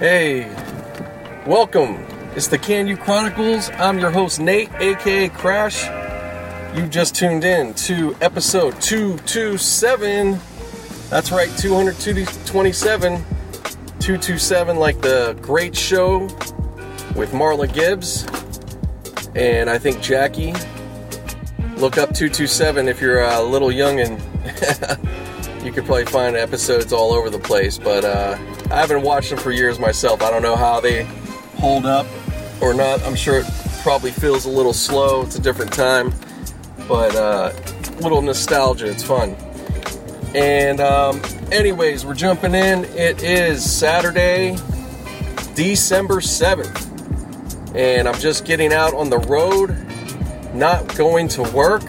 Hey, welcome. It's the Can You Chronicles. I'm your host, Nate, aka Crash. You just tuned in to episode 227. That's right, 227. 227, like the great show with Marla Gibbs. And I think Jackie. Look up 227 if you're a little young and you could probably find episodes all over the place. But uh, I haven't watched them for years myself. I don't know how they hold up or not. I'm sure it probably feels a little slow. It's a different time, but uh, little nostalgia. It's fun. And um, anyways, we're jumping in. It is Saturday, December 7th, and I'm just getting out on the road, not going to work.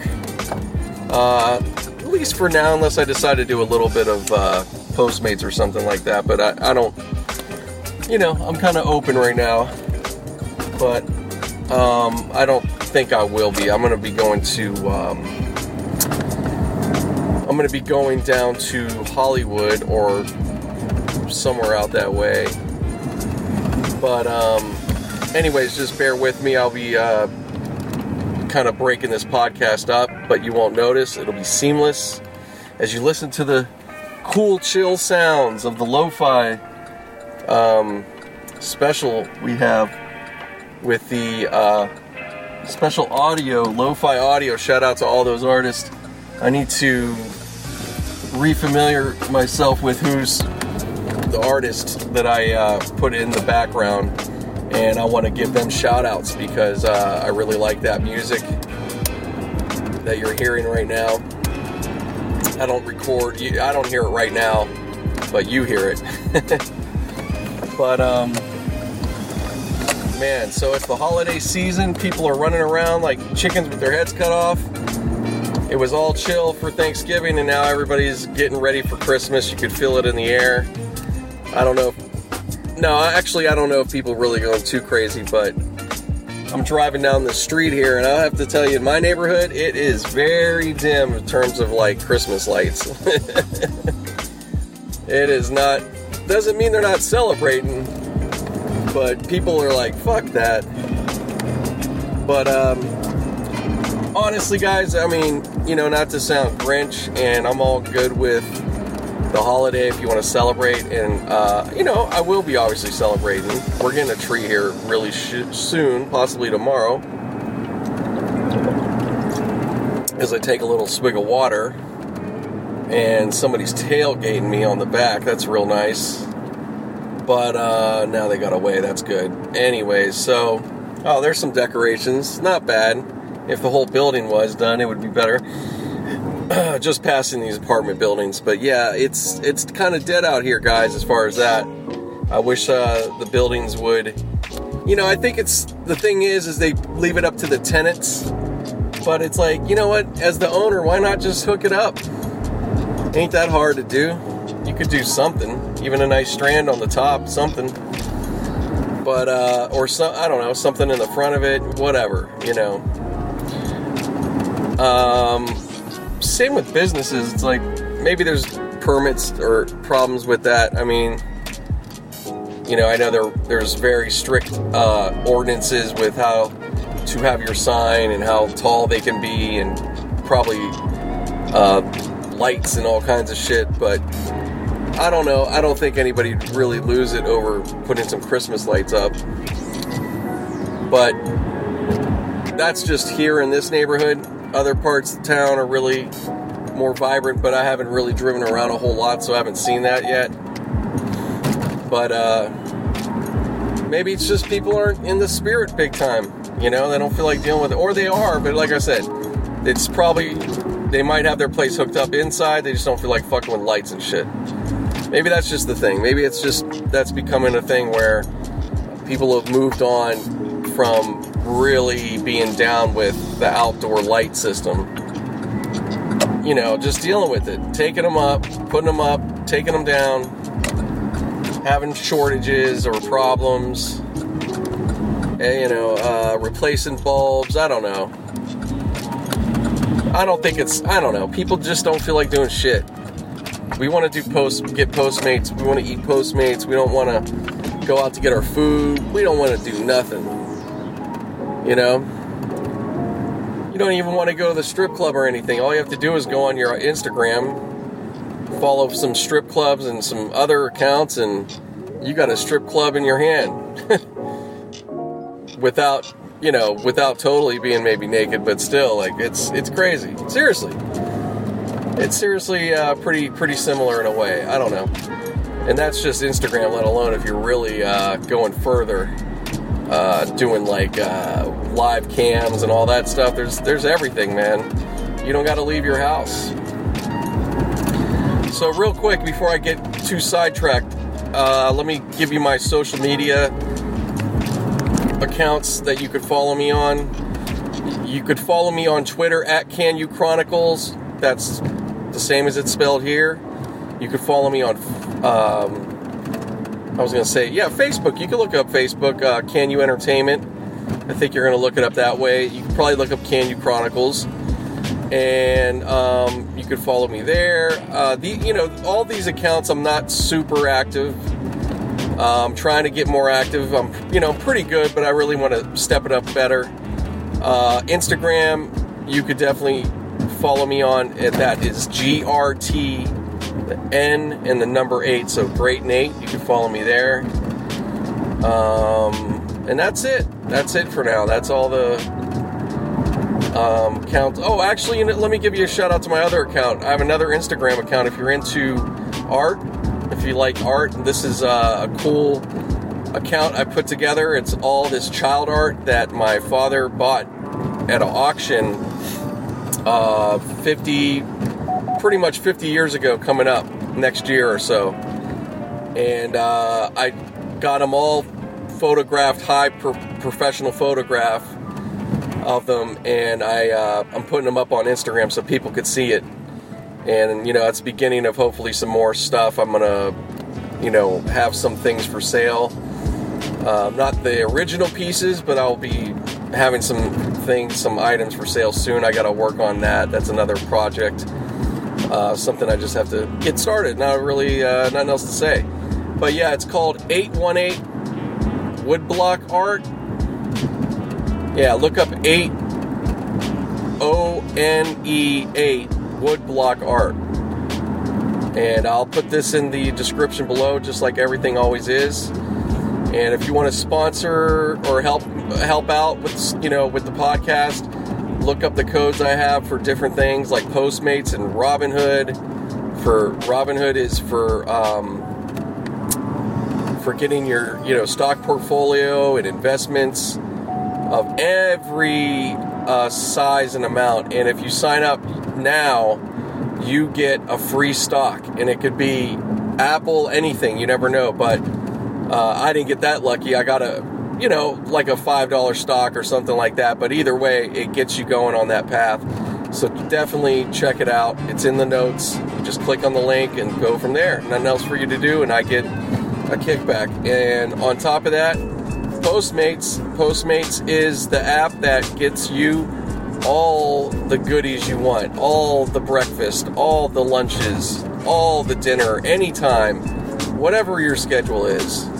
Uh, at least for now, unless I decide to do a little bit of uh, Postmates or something like that. But I, I don't, you know, I'm kind of open right now. But um, I don't think I will be. I'm going to be going to. Um, I'm going to be going down to Hollywood or somewhere out that way. But, um, anyways, just bear with me. I'll be uh, kind of breaking this podcast up, but you won't notice. It'll be seamless as you listen to the cool, chill sounds of the lo fi um, special we have with the uh, special audio, lo fi audio. Shout out to all those artists. I need to refamiliar myself with who's the artist that I uh, put in the background, and I want to give them shout outs because uh, I really like that music that you're hearing right now. I don't record, I don't hear it right now, but you hear it. but, um, man, so it's the holiday season. People are running around like chickens with their heads cut off. It was all chill for Thanksgiving, and now everybody's getting ready for Christmas. You could feel it in the air. I don't know if, no, actually, I don't know if people really going too crazy, but I'm driving down the street here, and I have to tell you, in my neighborhood, it is very dim in terms of like Christmas lights. it is not, doesn't mean they're not celebrating, but people are like, fuck that. But, um, honestly, guys, I mean, you know, not to sound Grinch, and I'm all good with the holiday if you want to celebrate. And, uh, you know, I will be obviously celebrating. We're getting a tree here really sh- soon, possibly tomorrow. As I take a little swig of water, and somebody's tailgating me on the back. That's real nice. But uh, now they got away. That's good. Anyways, so, oh, there's some decorations. Not bad. If the whole building was done, it would be better. just passing these apartment buildings, but yeah, it's it's kind of dead out here, guys. As far as that, I wish uh, the buildings would. You know, I think it's the thing is, is they leave it up to the tenants, but it's like, you know what? As the owner, why not just hook it up? Ain't that hard to do. You could do something, even a nice strand on the top, something. But uh, or some, I don't know, something in the front of it, whatever, you know. Um, same with businesses. It's like maybe there's permits or problems with that. I mean, you know, I know there there's very strict uh, ordinances with how to have your sign and how tall they can be, and probably uh, lights and all kinds of shit. But I don't know. I don't think anybody really lose it over putting some Christmas lights up. But that's just here in this neighborhood. Other parts of town are really more vibrant, but I haven't really driven around a whole lot, so I haven't seen that yet. But uh, maybe it's just people aren't in the spirit big time. You know, they don't feel like dealing with it, or they are. But like I said, it's probably they might have their place hooked up inside. They just don't feel like fucking with lights and shit. Maybe that's just the thing. Maybe it's just that's becoming a thing where people have moved on from really being down with the outdoor light system. You know, just dealing with it, taking them up, putting them up, taking them down, having shortages or problems, and, you know, uh, replacing bulbs. I don't know. I don't think it's, I don't know. People just don't feel like doing shit. We want to do post, get Postmates. We want to eat Postmates. We don't want to go out to get our food. We don't want to do nothing. You know? You don't even want to go to the strip club or anything. All you have to do is go on your Instagram, follow some strip clubs and some other accounts, and you got a strip club in your hand. without, you know, without totally being maybe naked, but still, like it's it's crazy. Seriously, it's seriously uh, pretty pretty similar in a way. I don't know, and that's just Instagram. Let alone if you're really uh, going further, uh, doing like uh, live cams and all that stuff. There's there's everything, man. You don't got to leave your house. So real quick before I get too sidetracked, uh, let me give you my social media accounts that you could follow me on. You could follow me on Twitter at Can You Chronicles. That's the same as it's spelled here. You could follow me on. Um, I was going to say, yeah, Facebook. You can look up Facebook, uh, Can You Entertainment. I think you're going to look it up that way. You can probably look up Can You Chronicles, and um, you could follow me there. Uh, the you know all these accounts, I'm not super active. I'm trying to get more active. I'm, you know, pretty good, but I really want to step it up better. Uh, Instagram, you could definitely follow me on. And that is GRT, the N and the number eight. So great Nate. You can follow me there. Um, and that's it. That's it for now. That's all the um, count. Oh, actually, let me give you a shout out to my other account. I have another Instagram account. If you're into art, if you like art, this is a cool account I put together. It's all this child art that my father bought at an auction uh, 50, pretty much 50 years ago, coming up next year or so. And uh, I got them all photographed, high pro- professional photograph of them, and I uh, I'm putting them up on Instagram so people could see it. And you know it's beginning of hopefully some more stuff. I'm gonna you know have some things for sale. Uh, not the original pieces but i'll be having some things some items for sale soon. I gotta work on that. That's another project uh, something i just have to get started not really uh, nothing else to say but yeah it's called 818 woodblock art yeah look up 8 o n e 8 woodblock art. And I'll put this in the description below, just like everything always is. And if you want to sponsor or help help out with you know with the podcast, look up the codes I have for different things like Postmates and Robinhood. For Robinhood is for um, for getting your you know stock portfolio and investments of every uh, size and amount. And if you sign up now, you get a free stock, and it could be Apple, anything. You never know. But uh, I didn't get that lucky. I got a, you know, like a five dollar stock or something like that. But either way, it gets you going on that path. So definitely check it out. It's in the notes. You just click on the link and go from there. Nothing else for you to do, and I get a kickback. And on top of that, Postmates. Postmates is the app that gets you all the goodies you want, all the breakfast, all the lunches, all the dinner, anytime, whatever your schedule is.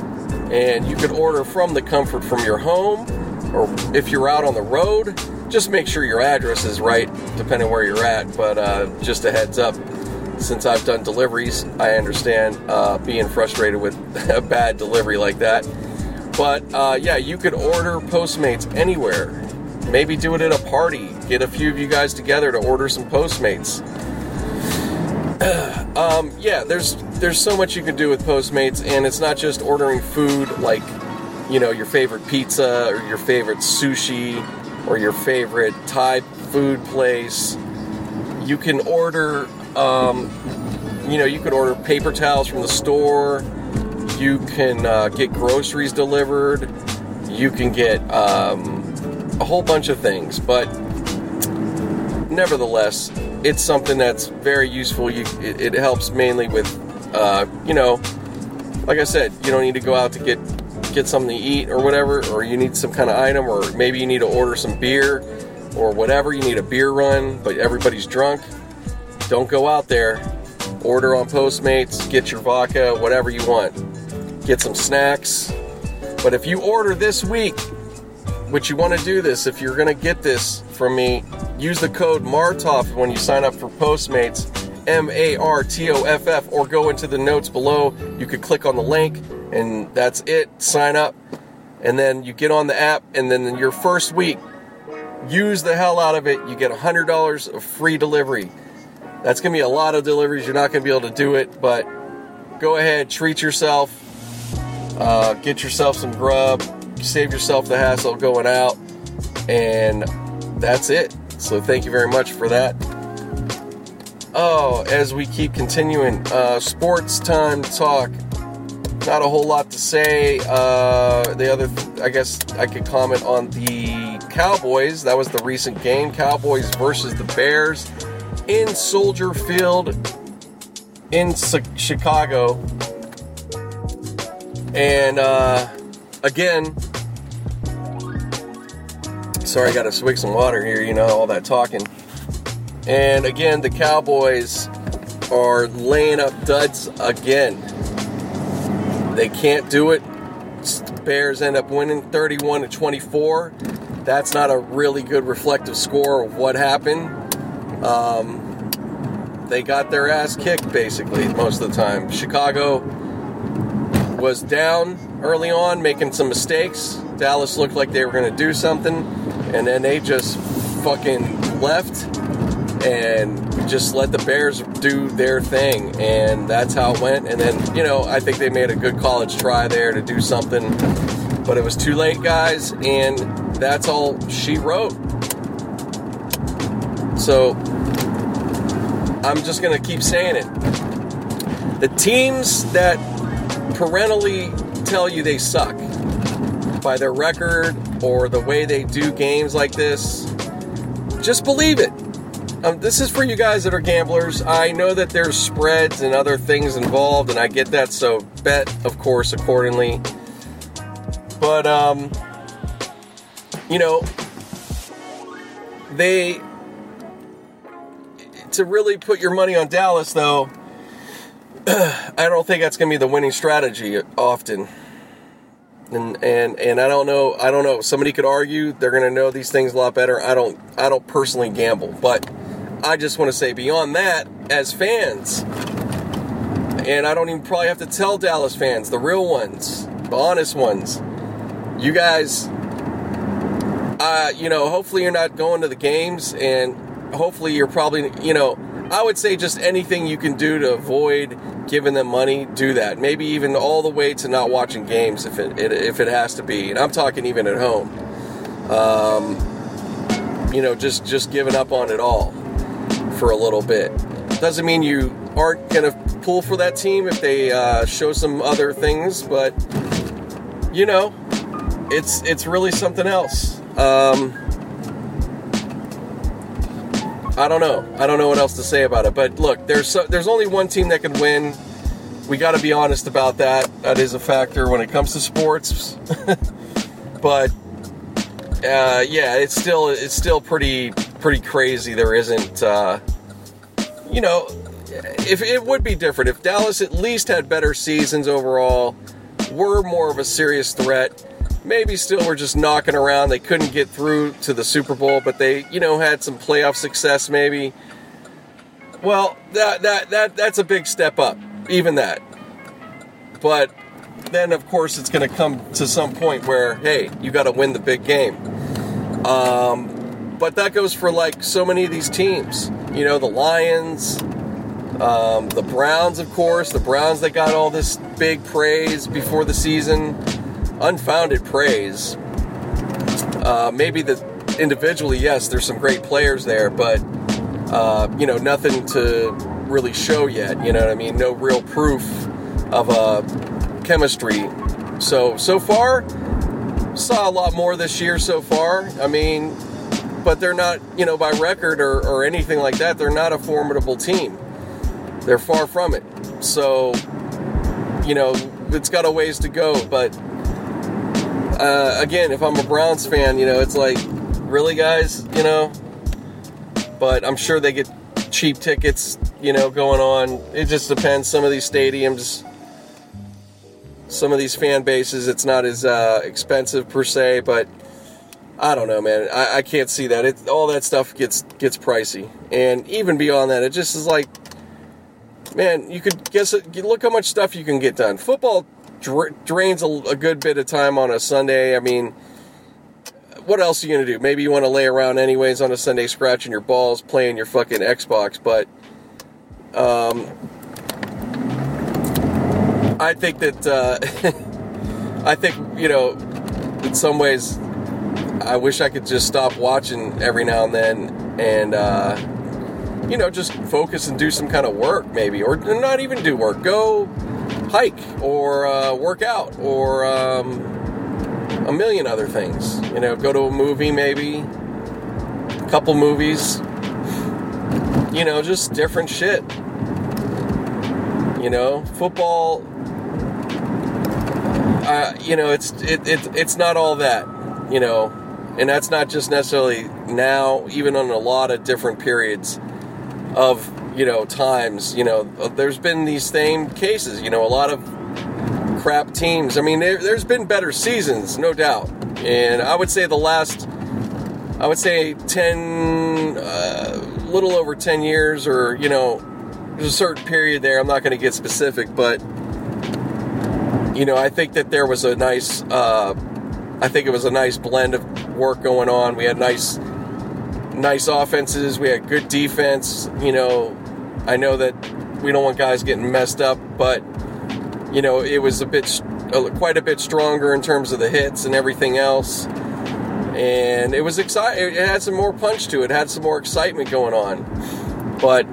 And you can order from the comfort from your home, or if you're out on the road, just make sure your address is right, depending where you're at. But uh, just a heads up, since I've done deliveries, I understand uh, being frustrated with a bad delivery like that. But uh, yeah, you could order Postmates anywhere. Maybe do it at a party. Get a few of you guys together to order some Postmates. um, yeah, there's there's so much you can do with Postmates, and it's not just ordering food like you know your favorite pizza or your favorite sushi or your favorite Thai food place. You can order, um, you know, you could order paper towels from the store you can uh, get groceries delivered. You can get um, a whole bunch of things, but nevertheless, it's something that's very useful. You, it, it helps mainly with, uh, you know, like I said, you don't need to go out to get get something to eat or whatever, or you need some kind of item, or maybe you need to order some beer or whatever. You need a beer run, but everybody's drunk. Don't go out there. Order on Postmates, get your vodka, whatever you want get some snacks, But if you order this week, which you want to do this, if you're going to get this from me, use the code MARTOFF when you sign up for Postmates, M A R T O F F, or go into the notes below. You could click on the link, and that's it. Sign up, and then you get on the app, and then your first week, use the hell out of it. You get $100 of free delivery. That's going to be a lot of deliveries. You're not going to be able to do it, but go ahead, treat yourself, uh, get yourself some grub, save yourself the hassle going out, and that's it. So thank you very much for that. Oh, as we keep continuing, uh, sports time talk. Not a whole lot to say. Uh, the other, th- I guess, I could comment on the Cowboys. That was the recent game. Cowboys versus the Bears in Soldier Field in Chicago. And uh, again, sorry, I got to swig some water here, you know, all that talking. And again, the Cowboys are laying up duds again. They can't do it. Bears end up winning 31 to 24. That's not a really good reflective score of what happened. Um, they got their ass kicked basically most of the time. Chicago was down early on, making some mistakes. Dallas looked like they were going to do something, and then they just fucking left and just let the Bears do their thing, and that's how it went. And then, you know, I think they made a good college try there to do something, but it was too late, guys, and that's all she wrote. So I'm just to keep saying it. The teams that parentally tell you they suck by their record or the way they do games like this, just believe it. Um, this is for you guys that are gamblers. I know that there's spreads and other things involved, and I get that, so bet, of course, accordingly. But, um, you know, they. To really put your money on Dallas, though, I don't think that's going to be the winning strategy often. And, and and I don't know I don't know somebody could argue they're going to know these things a lot better. I don't I don't personally gamble but I just want to say beyond that, as fans, and I don't even probably have to tell Dallas fans, the real ones, the honest ones, you guys, uh, you know, hopefully you're not going to the games, and hopefully you're probably, you know, I would say just anything you can do to avoid giving them money, do that. Maybe even all the way to not watching games if it, it if it has to be. And I'm talking even at home. Um, you know, just just giving up on it all for a little bit. Doesn't mean you aren't to pull for that team if they uh, show some other things, but you know, it's it's really something else. Um, I don't know. I don't know what else to say about it. But look, there's so, there's only one team that can win. We got to be honest about that. That is a factor when it comes to sports. but uh, yeah, it's still it's still pretty pretty crazy. There isn't. Uh, you know, if it would be different if Dallas at least had better seasons overall, were more of a serious threat. Maybe still were just knocking around. They couldn't get through to the Super Bowl, but they, you know, had some playoff success maybe. Well, that that that that's a big step up, even that. But then of course it's going to come to some point where hey, you got to win the big game. Um, but that goes for like so many of these teams you know, the Lions, um, the Browns, of course, the Browns that got all this big praise before the season, unfounded praise. Uh, maybe the individually, yes, there's some great players there, but uh, you know, nothing to really show yet. You know what I mean? No real proof of uh, chemistry. So so far, saw a lot more this year so far. I mean, but they're not, you know, by record or, or anything like that, they're not a formidable team. They're far from it. So, you know, it's got a ways to go. But uh, again, if I'm a Browns fan, you know, it's like, really, guys, you know? But I'm sure they get cheap tickets, you know, going on. It just depends. Some of these stadiums, some of these fan bases. It's not as uh, expensive per se, but I don't know, man. I, I can't see that. It, all that stuff gets gets pricey, and even beyond that, it just is like, man, you could guess. It, look how much stuff you can get done. Football dra- drains a, a good bit of time on a Sunday. I mean what else are you gonna do? Maybe you want to lay around anyways on a Sunday, scratching your balls, playing your fucking Xbox. But um, I think that uh, I think you know, in some ways, I wish I could just stop watching every now and then and uh, you know just focus and do some kind of work maybe, or not even do work. Go hike or uh, work out or um, a million other things. You know, go to a movie maybe, a couple movies. You know, just different shit. You know, football. Uh, you know, it's it, it it's not all that. You know, and that's not just necessarily now. Even on a lot of different periods of you know times. You know, there's been these same cases. You know, a lot of crap teams. I mean, there, has been better seasons, no doubt. And I would say the last, I would say 10, uh, little over 10 years, or, you know, there's a certain period there. I'm not going to get specific, but, you know, I think that there was a nice, uh, I think it was a nice blend of work going on. We had nice, nice offenses. We had good defense. You know, I know that we don't want guys getting messed up, but you know, it was a bit, quite a bit stronger in terms of the hits and everything else. And it was exciting. It had some more punch to it. it. Had some more excitement going on. But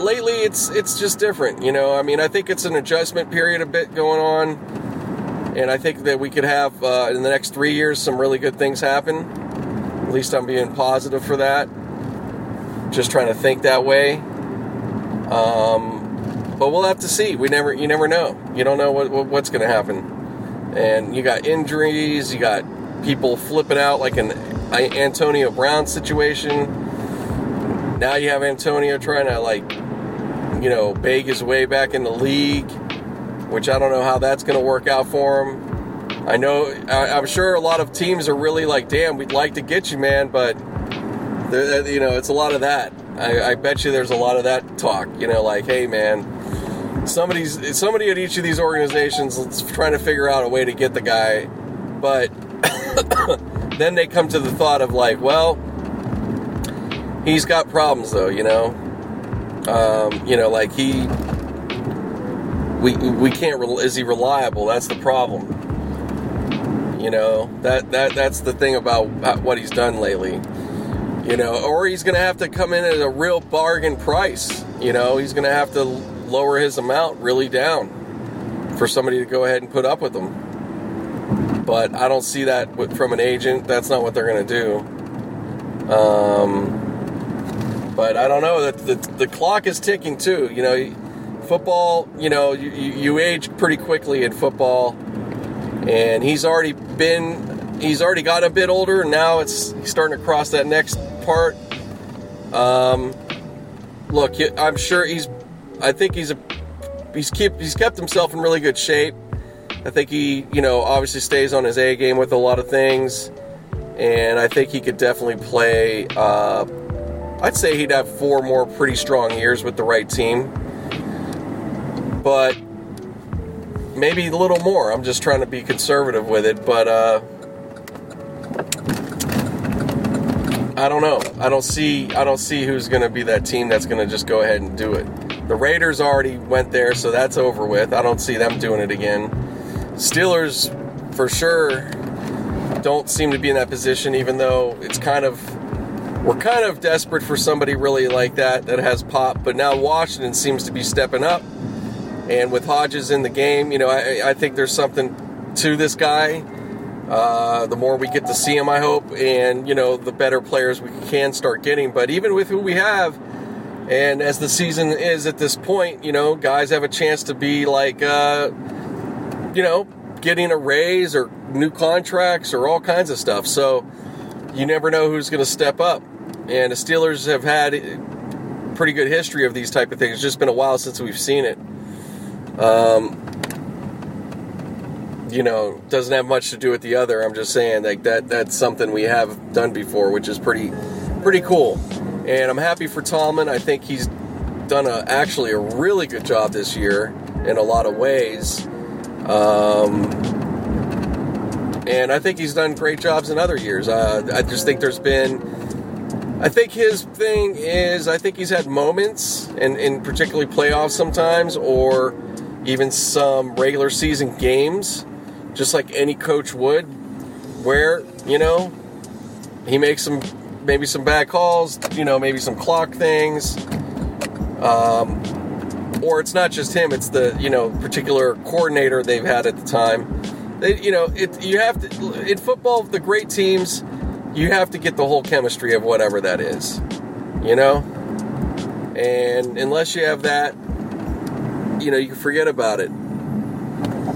lately, it's it's just different. You know, I mean, I think it's an adjustment period a bit going on, and I think that we could have uh, in the next three years some really good things happen. Least I'm being positive for that. Just trying to think that way. Um, but we'll have to see. We never, you never know. You don't know what, what what's going to happen. And you got injuries. You got people flipping out like an Antonio Brown situation. Now you have Antonio trying to like, you know, beg his way back in the league, which I don't know how that's going to work out for him. I know, I, am sure a lot of teams are really like, damn, we'd like to get you, man, but you know, it's a lot of that. I, I bet you there's a lot of that talk. You know, like, hey, man, somebody's somebody at each of these organizations is trying to figure out a way to get the guy, but then they come to the thought of like, well, he's got problems though, you know. Um, you know, like he, we we can't. Is he reliable? That's the problem. You know that that that's the thing about what he's done lately. You know, or he's going to have to come in at a real bargain price. You know, he's going to have to lower his amount really down for somebody to go ahead and put up with him. But I don't see that from an agent. That's not what they're going to do. Um, but I don't know. The, the, the clock is ticking too. You know, football, you know, you, you age pretty quickly in football. And he's already been, he's already got a bit older. And now it's starting to cross that next part. Um, look, I'm sure he's I think he's a he's keep he's kept himself in really good shape. I think he, you know, obviously stays on his A game with a lot of things, and I think he could definitely play. Uh, I'd say he'd have four more pretty strong years with the right team, but maybe a little more. I'm just trying to be conservative with it, but uh, I don't know. I don't see. I don't see who's going to be that team that's going to just go ahead and do it. The Raiders already went there, so that's over with. I don't see them doing it again. Steelers, for sure, don't seem to be in that position, even though it's kind of we're kind of desperate for somebody really like that that has pop. But now Washington seems to be stepping up, and with Hodges in the game, you know, I, I think there's something to this guy. Uh, the more we get to see him, I hope, and you know, the better players we can start getting. But even with who we have, and as the season is at this point, you know, guys have a chance to be like, uh, you know, getting a raise or new contracts or all kinds of stuff. So you never know who's going to step up. And the Steelers have had pretty good history of these type of things. It's just been a while since we've seen it. Um, you know, doesn't have much to do with the other. I'm just saying like that that's something we have done before, which is pretty pretty cool. And I'm happy for Tomlin. I think he's done a, actually a really good job this year in a lot of ways. Um, and I think he's done great jobs in other years. Uh, I just think there's been I think his thing is I think he's had moments, and in particularly playoffs sometimes, or even some regular season games, just like any coach would, where you know he makes some maybe some bad calls, you know, maybe some clock things. Um, or it's not just him; it's the you know particular coordinator they've had at the time. They, you know, it you have to in football. The great teams, you have to get the whole chemistry of whatever that is, you know. And unless you have that, you know, you can forget about it.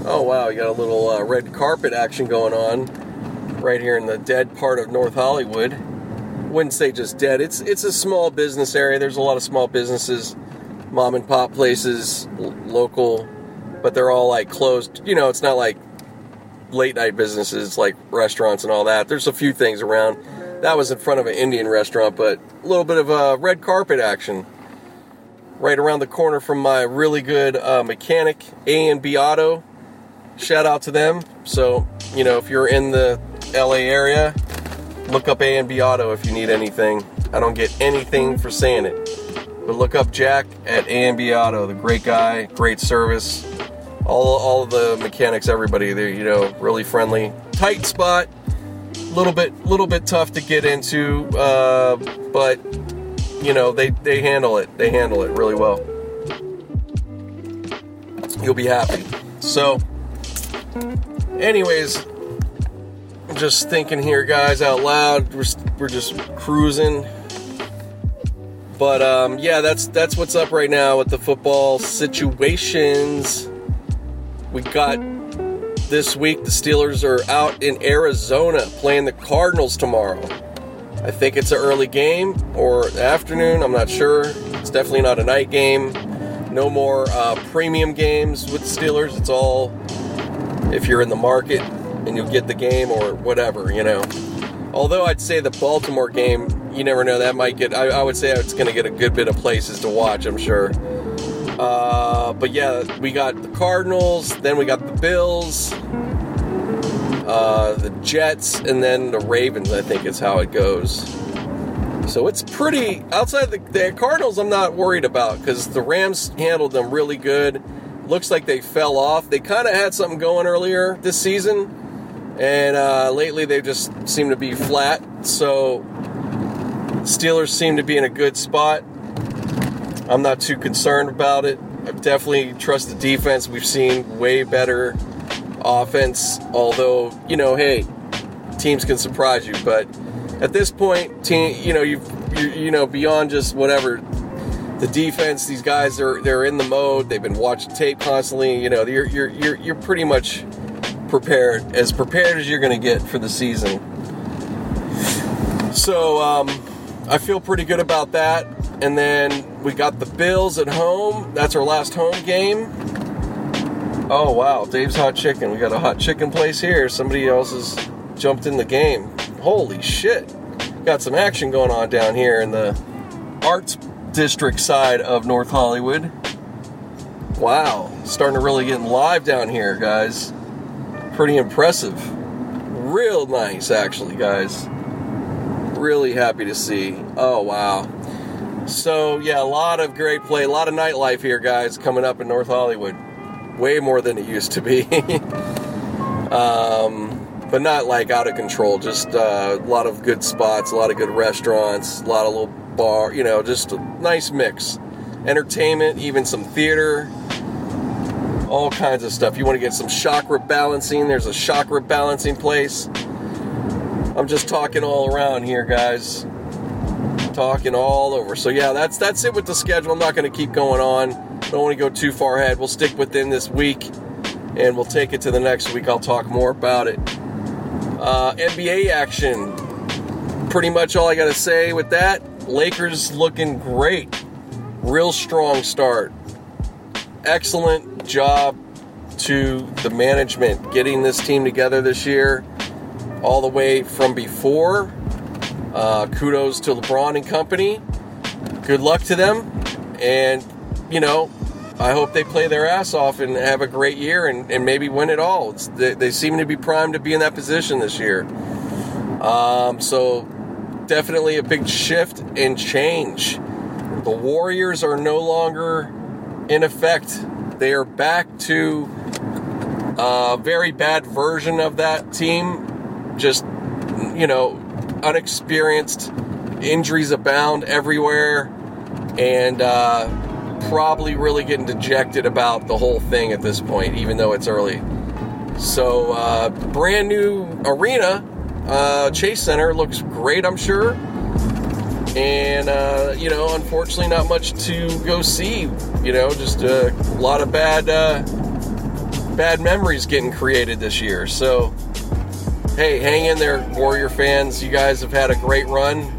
Oh wow, you got a little uh, red carpet action going on right here in the dead part of North Hollywood. Wouldn't say just dead. It's it's a small business area. There's a lot of small businesses, mom and pop places, l- local, but they're all like closed. You know, it's not like late night businesses like restaurants and all that. There's a few things around. That was in front of an Indian restaurant, but a little bit of a uh, red carpet action right around the corner from my really good uh, mechanic A and B Auto. Shout out to them. So you know if you're in the LA area, look up A and B Auto if you need anything. I don't get anything for saying it, but look up Jack at A and B Auto. The great guy, great service. All all the mechanics, everybody, they're you know really friendly. Tight spot, little bit little bit tough to get into, uh, but you know, they, they handle it. They handle it really well. You'll be happy. So, anyways, just thinking here, guys, out loud. We're, we're just cruising. But um, yeah, that's that's what's up right now with the football situations. We got this week. The Steelers are out in Arizona playing the Cardinals tomorrow. I think it's an early game or afternoon. I'm not sure. It's definitely not a night game. No more uh, premium games with Steelers. It's all if you're in the market and you'll get the game or whatever, you know. Although I'd say the Baltimore game, you never know. That might get. I, I would say it's going to get a good bit of places to watch. I'm sure. Uh, but yeah, we got the Cardinals. Then we got the Bills uh, the Jets, and then the Ravens. I think is how it goes. So it's pretty outside the, the Cardinals. I'm not worried about because the Rams handled them really good. Looks like they fell off. They kind of had something going earlier this season, and uh, lately they just seem to be flat. So Steelers seem to be in a good spot. I'm not too concerned about it. I definitely trust the defense. We've seen way better offense. Although you know, hey, teams can surprise you, but at this point, team, you know, you've you, you know beyond just whatever the defense. These guys are they're in the mode. They've been watching tape constantly. You know, you're you're you're, you're pretty much prepared, as prepared as you're going to get for the season. So um, I feel pretty good about that. And then we got the Bills at home. That's our last home game. Oh wow, Dave's Hot Chicken. We got a hot chicken place here. Somebody else has jumped in the game. Holy shit. Got some action going on down here in the arts district side of North Hollywood. Wow, starting to really get live down here, guys. Pretty impressive. Real nice, actually, guys. Really happy to see. Oh, wow. So, yeah, a lot of great play, a lot of nightlife here, guys, coming up in North Hollywood way more than it used to be. um, but not like out of control. Just uh, a lot of good spots, a lot of good restaurants, a lot of little bar. You know, just a nice mix. Entertainment, even some theater, all kinds of stuff. You want to get some chakra balancing? There's a chakra balancing place. I'm just talking all around here, guys. Talking all over. So yeah, that's that's it with the schedule. I'm not going to keep going on. Don't want to go too far ahead. We'll stick within this week and we'll take it to the next week. I'll talk more about it. Uh, NBA action. Pretty much all I got to say with that. Lakers looking great. Real strong start. Excellent job to the management getting this team together this year, all the way from before. Uh, kudos to LeBron and company. Good luck to them. And, you know, I hope they play their ass off and have a great year and, and maybe win it all. They, they, seem to be primed to be in that position this year. Um, so, definitely a big shift and change. The Warriors are no longer in effect. They are back to a very bad version of that team. Just, you know, unexperienced, injuries abound everywhere, and uh, probably really getting dejected about the whole thing at this point, even though it's early. So, uh, brand new arena, uh, Chase Center looks great, I'm sure. And, uh, you know, unfortunately, not much to go see. You know, just a lot of bad, uh, bad memories getting created this year. So, hey, hang in there, Warrior fans. You guys have had a great run.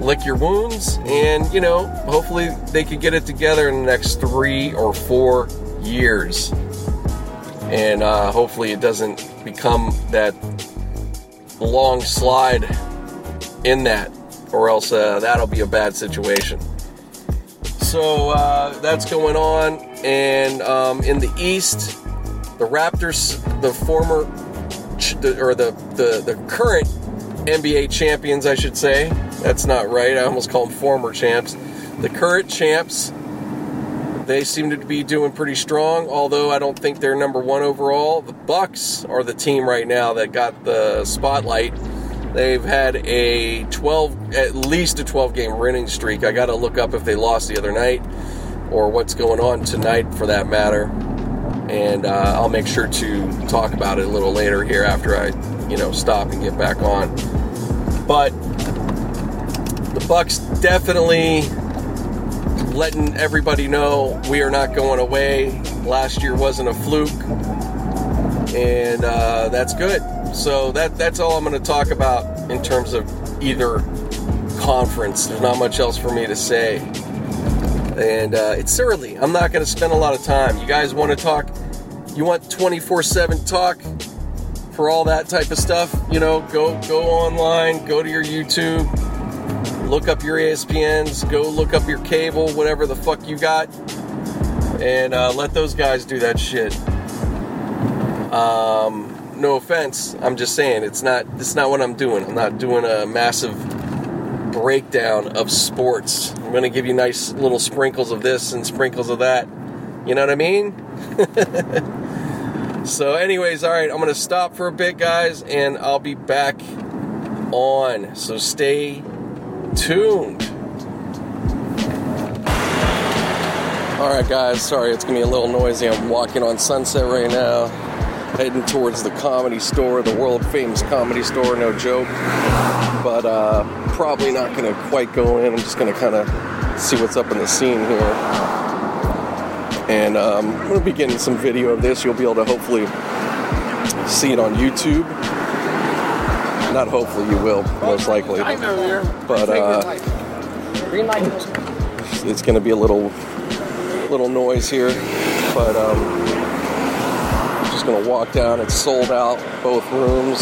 Lick your wounds, and, you know, hopefully they can get it together in the next three or four years. And uh, hopefully it doesn't become that long slide in that or else uh, that'll be a bad situation. So uh, that's going on, and um, in the East, the Raptors, the former or the, the the current NBA champions, I should say. That's not right. I almost call them former champs. The current champs. They seem to be doing pretty strong, although I don't think they're number one overall. The Bucks are the team right now that got the spotlight They've had a 12, at least a 12 game winning streak. I got to look up if they lost the other night or what's going on tonight for that matter. And uh, I'll make sure to talk about it a little later here after I, you know, stop and get back on. But the Bucks definitely letting everybody know we are not going away. Last year wasn't a fluke, and uh, that's good. So that that's all I'm going to talk about in terms of either conference. There's not much else for me to say. And uh, it's early. I'm not going to spend a lot of time. You guys want to talk? You want 24/7 talk for all that type of stuff? You know, go go online, go to your YouTube, look up your ESPNs, go look up your cable, whatever the fuck you got, and uh, let those guys do that shit. Um, no offense. I'm just saying it's not. It's not what I'm doing. I'm not doing a massive breakdown of sports. I'm to give you nice little sprinkles of this and sprinkles of that. You know what I mean? so, anyways, all right. I'm to stop for a bit, guys, and I'll be back on. So stay tuned. All right, guys. Sorry, it's gonna be a little noisy. I'm walking on Sunset right now heading towards the comedy store, the world famous comedy store, no joke. But uh, probably not to quite go in. I'm just to kind of see what's up in the scene here. And um, I'm to be getting some video of this. You'll be able to hopefully see it on YouTube. Not hopefully, you will, most likely. But uh, it's going to be a little little noise here. But um, just going to walk down. It's sold out, both rooms.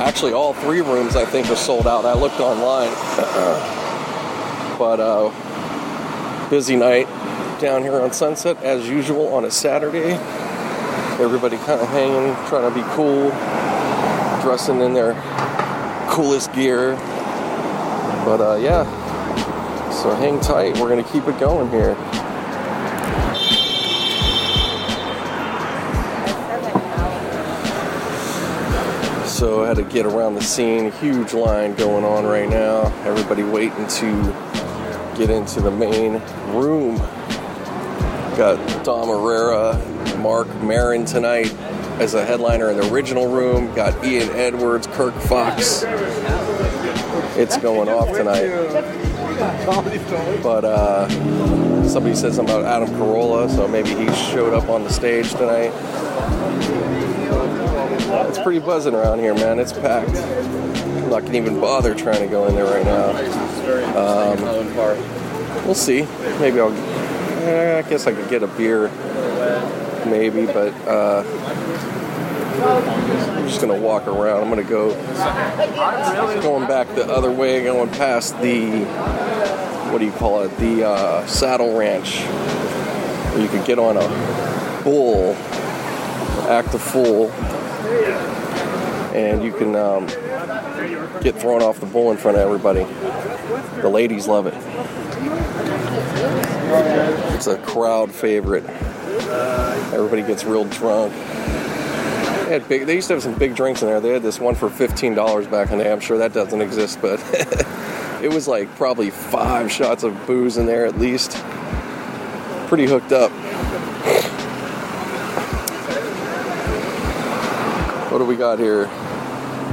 Actually, all three rooms I think are sold out. I looked online. but uh, busy night down here on Sunset as usual on a Saturday. Everybody kind of hanging, trying to be cool, dressing in their coolest gear. But uh, yeah, so hang tight. We're going to keep it going here. so I had to get around the scene. Huge line going on right now. Everybody waiting to get into the main room. Got Dom Irrera, Marc Maron tonight as a headliner in the original room. Got Ian Edwards, Kirk Fox. It's going off tonight. But uh, somebody said something about Adam Carolla, so maybe he showed up on the stage tonight. It's pretty buzzing around here, man. It's packed. I'm not gonna even bother trying to go in there right now. Um, we'll see. Maybe I'll. Eh, I guess I could get a beer maybe, but uh, I'm just gonna walk around. I'm gonna go going back the other way, going past the what do you call it? The uh, saddle ranch, where you could get on a bull, act a fool, and you can um, get thrown off the bull in front of everybody. The ladies love it. It's a crowd favorite. Everybody gets real drunk. They, had big, they used to have some big drinks in there. They had this one for $15 back in the day. I'm sure that doesn't exist, but it was like probably five shots of booze in there at least. Pretty hooked up. What do we got here?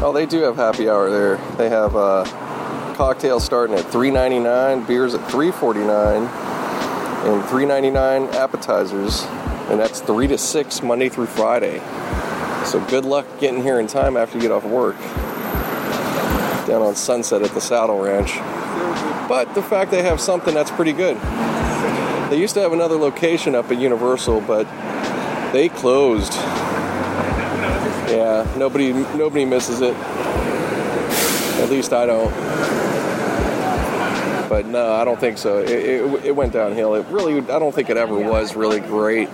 Oh, they do have happy hour there. They have uh, cocktails starting at $3.99, beers at $3.49, and $3.99 appetizers, and that's 3 to 6 Monday through Friday. So good luck getting here in time after you get off work. Down on Sunset at the Saddle Ranch. But the fact they have something that's pretty good. They used to have another location up at Universal, but they closed. Yeah, nobody nobody misses it. At least I don't. But no, I don't think so. It, it, it went downhill. It really, I don't think it ever was really great.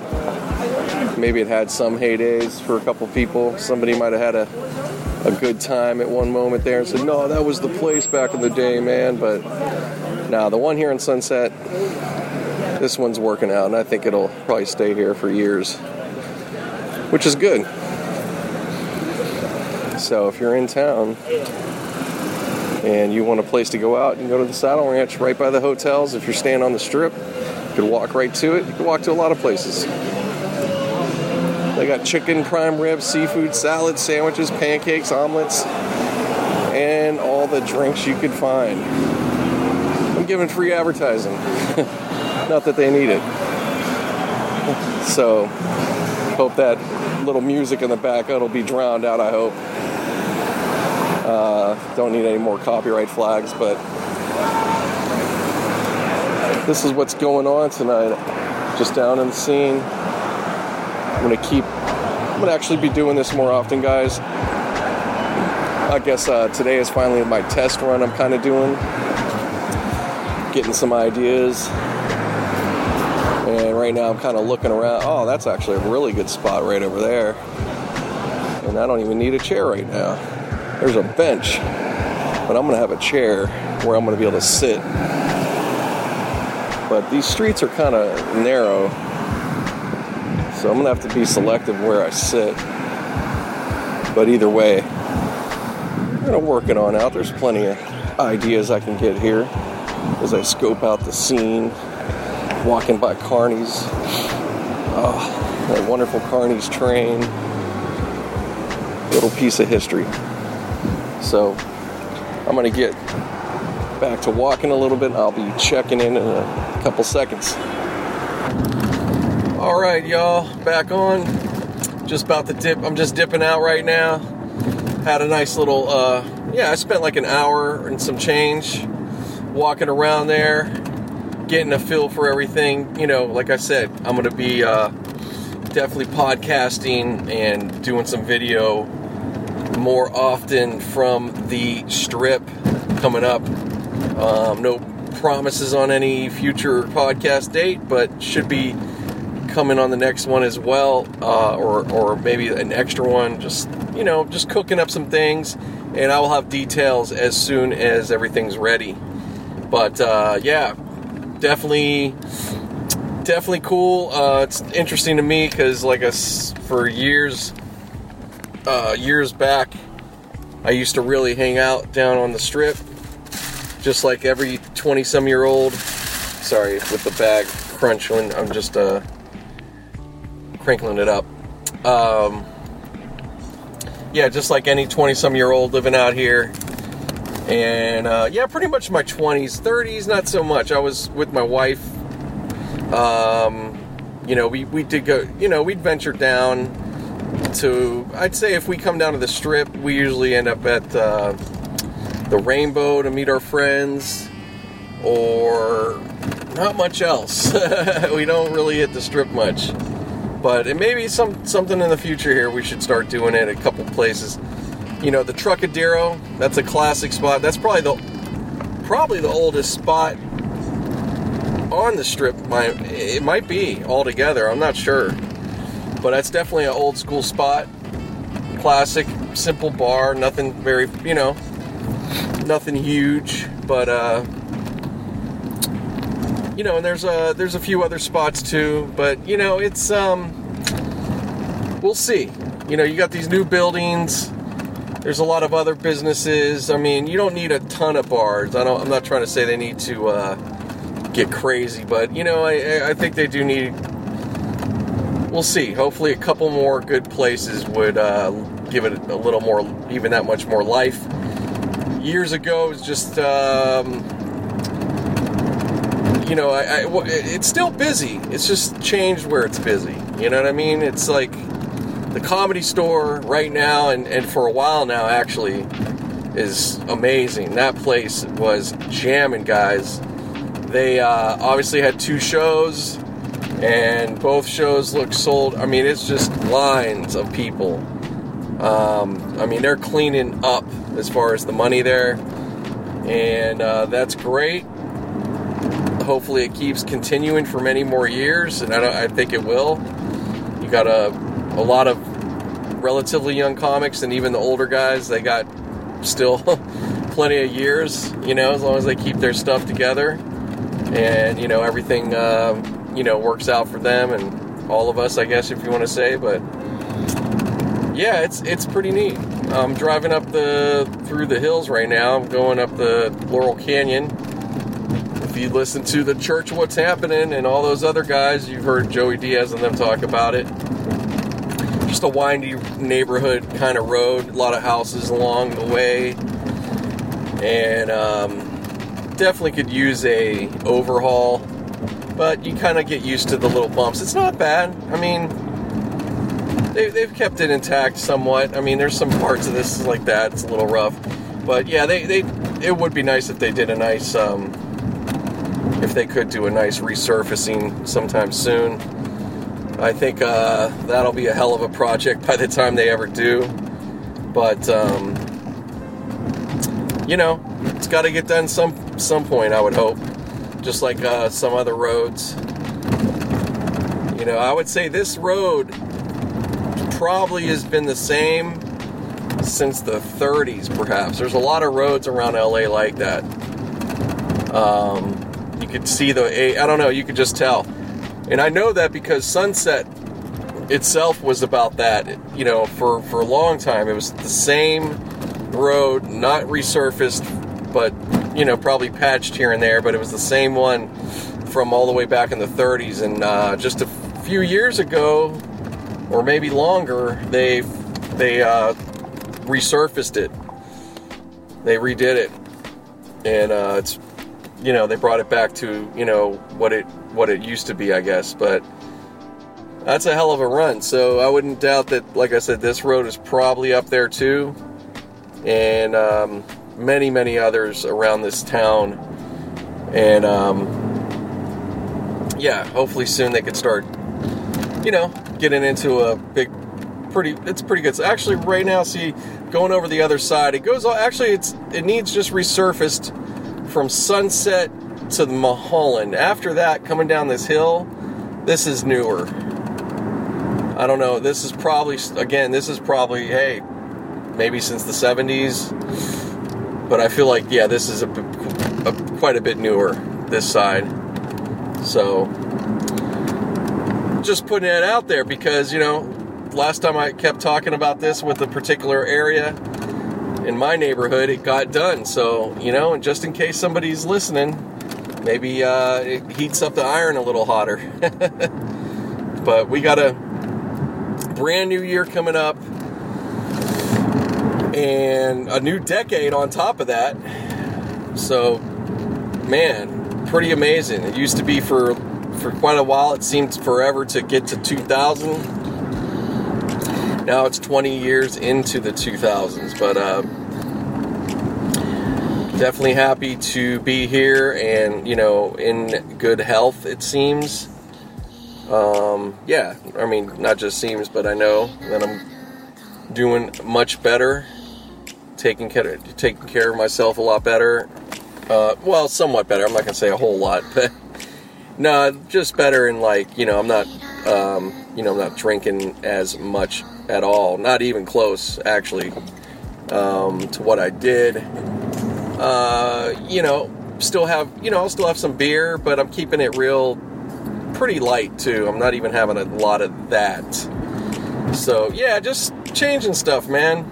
Maybe it had some heydays for a couple people. Somebody might have had a, a good time at one moment there and said, no, that was the place back in the day, man. But now the one here in Sunset, this one's working out, and I think it'll probably stay here for years, which is good. So if you're in town and you want a place to go out, and go to the Saddle Ranch right by the hotels. If you're staying on the strip, you can walk right to it. You can walk to a lot of places. They got chicken, prime rib, seafood, salad, sandwiches, pancakes, omelets, and all the drinks you could find. I'm giving free advertising. Not that they need it. So, hope that little music in the back it'll be drowned out, I hope. Uh, don't need any more copyright flags, but this is what's going on tonight. Just down in the scene. I'm gonna keep. I'm gonna actually be doing this more often, guys. I guess uh, today is finally my test run. I'm kind of doing, getting some ideas, and right now I'm kind of looking around. Oh, that's actually a really good spot right over there, and I don't even need a chair right now. There's a bench, but I'm gonna have a chair where I'm gonna be able to sit. But these streets are kind of narrow, so I'm gonna have to be selective where I sit. But either way, I'm gonna work it on out. There's plenty of ideas I can get here as I scope out the scene, walking by Carney's. Oh, that wonderful Carney's train. Little piece of history. So I'm gonna get back to walking a little bit. I'll be checking in in a couple seconds. All right, y'all, back on. Just about to dip. I'm just dipping out right now. Had a nice little, uh, yeah, I spent like an hour and some change walking around there, getting a feel for everything. You know, like I said, I'm going to be uh, definitely podcasting and doing some video more often from the strip coming up. Um, no promises on any future podcast date, but should be coming on the next one as well, uh, or or maybe an extra one. Just you know, just cooking up some things, and I will have details as soon as everything's ready. But uh, yeah, definitely, definitely cool. Uh, it's interesting to me because like us for years, uh, years back, I used to really hang out down on the strip, just like every 20 some year old. Sorry, with the bag crunch when I'm just uh, crinkling it up. Um, yeah, just like any 20 some year old living out here. And uh, yeah, pretty much my 20s, 30s, not so much. I was with my wife. Um, you know, we, we did go, you know, we'd venture down to, I'd say if we come down to the strip, we usually end up at uh, the Rainbow to meet our friends or not much else. we don't really hit the strip much. but it may be some something in the future here. We should start doing it a couple places. You know, the Trocadero, that's a classic spot. That's probably the probably the oldest spot on the strip. My it might be altogether. I'm not sure, but that's definitely an old school spot. Classic, simple bar. Nothing very, you know, nothing huge, but uh, you know, and there's a there's a few other spots too, but you know, it's um, we'll see. You know, you got these new buildings. There's a lot of other businesses. I mean, you don't need a ton of bars. I don't. I'm not trying to say they need to uh, get crazy, but you know, I, I think they do need. We'll see. Hopefully, a couple more good places would uh, give it a little more, even that much more life. Years ago, it was just. Um, you know, I, I, it's still busy. It's just changed where it's busy. You know what I mean? It's like the comedy store right now, and, and for a while now, actually, is amazing. That place was jamming, guys. They uh, obviously had two shows, and both shows look sold. I mean, it's just lines of people. Um, I mean, they're cleaning up as far as the money there, and uh, that's great hopefully it keeps continuing for many more years, and I, I think it will. You got a, a lot of relatively young comics, and even the older guys, they got still plenty of years, you know, as long as they keep their stuff together, and you know everything, uh, you know, works out for them and all of us, I guess, if you want to say. But yeah, it's it's pretty neat. I'm driving up the through the hills right now. I'm going up the Laurel Canyon if you listen to the Church What's Happening and all those other guys, you've heard Joey Diaz and them talk about it. Just a windy neighborhood kind of road, a lot of houses along the way, and um, definitely could use a overhaul. But you kind of get used to the little bumps. It's not bad. I mean, they, they've kept it intact somewhat. I mean, there's some parts of this like that. It's a little rough, but yeah, they, they it would be nice if they did a nice um, if they could do a nice resurfacing sometime soon. I think uh, that'll be a hell of a project by the time they ever do. But um, you know, it's got to get done some some point. I would hope, just like uh, some other roads. You know, I would say this road probably has been the same since the 30s, perhaps. There's a lot of roads around LA like that. Um, you could see the, I don't know, you could just tell. And I know that because Sunset itself was about that, you know, for, for a long time. It was the same road, not resurfaced, but, you know, probably patched here and there, but it was the same one from all the way back in the 30s. And uh, just a few years ago, or maybe longer, they they uh, resurfaced it. They redid it, and uh, it's you know they brought it back to you know what it what it used to be, I guess. But that's a hell of a run. So I wouldn't doubt that. Like I said, this road is probably up there too, and um, many many others around this town. And um, yeah, hopefully soon they could start, you know, getting into a big pretty it's pretty good. So actually right now see going over the other side, it goes actually it's it needs just resurfaced from Sunset to the Mulholland. After that, coming down this hill, this is newer. I don't know. This is probably, again, this is probably, hey, maybe since the 70s. But I feel like, yeah, this is a, a quite a bit newer, this side. So, just putting it out there because, you know, last time I kept talking about this with a particular area, in my neighborhood, it got done. So, you know, and just in case somebody's listening, maybe uh, it heats up the iron a little hotter. but we got a brand new year coming up and a new decade on top of that. So, man, pretty amazing. It used to be for for quite a while. It seemed forever to get to 2000 now it's 20 years into the 2000s, but uh, definitely happy to be here and, you know, in good health, it seems. um, yeah, I mean, not just seems, but I know that I'm doing much better, taking care, taking care of myself a lot better. Uh, well, somewhat better. I'm not gonna say a whole lot, but no, just better. And like, you know, I'm not, um, you know, I'm not drinking as much at all. Not even close, actually, um, to what I did. Uh, you know, still have, you know, I'll still have some beer, but I'm keeping it real pretty light too. I'm not even having a lot of that. So yeah, just changing stuff, man.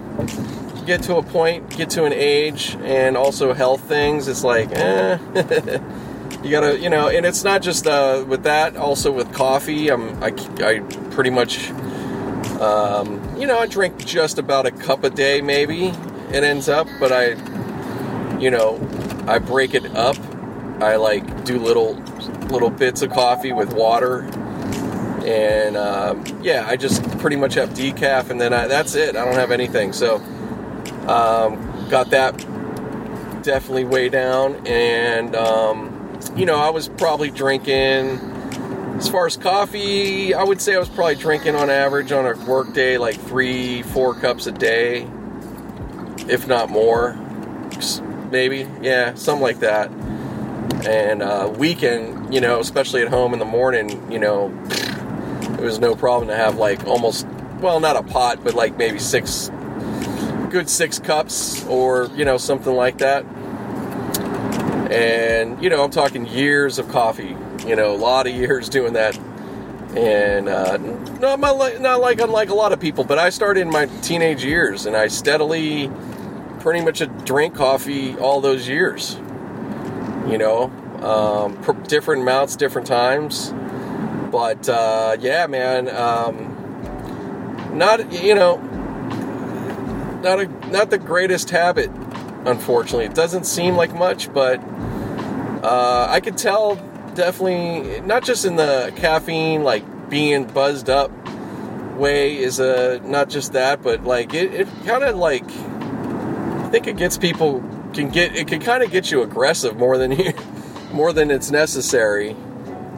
Get to a point, get to an age, and also health things. It's like, eh. you gotta, you know, and it's not just uh, with that. Also with coffee, I'm, I, I pretty much, um, you know, I drink just about a cup a day, maybe. It ends up, but I, you know, I break it up. I like do little little bits of coffee with water. And um, yeah, I just pretty much have decaf, and then I, that's it. I don't have anything. So um, got that definitely way down. And um, you know, I was probably drinking. As far as coffee, I would say I was probably drinking on average on a work day like three, four cups a day, if not more. Maybe, yeah, something like that. And uh, weekend, you know, especially at home in the morning, you know, it was no problem to have like almost, well, not a pot, but like maybe six, good six cups or, you know, something like that. And, you know, I'm talking years of coffee, you know, a lot of years doing that. And uh, not, my, not like unlike a lot of people, but I started in my teenage years and I steadily pretty much drank coffee all those years you know, um, different amounts, different times. But uh, yeah, man, um, not you know, not a not the greatest habit. Unfortunately, it doesn't seem like much, but uh, I could tell definitely not just in the caffeine, like being buzzed up way is a not just that, but like it, it kind of like I think it gets people can get it can kind of get you aggressive more than you more than it's necessary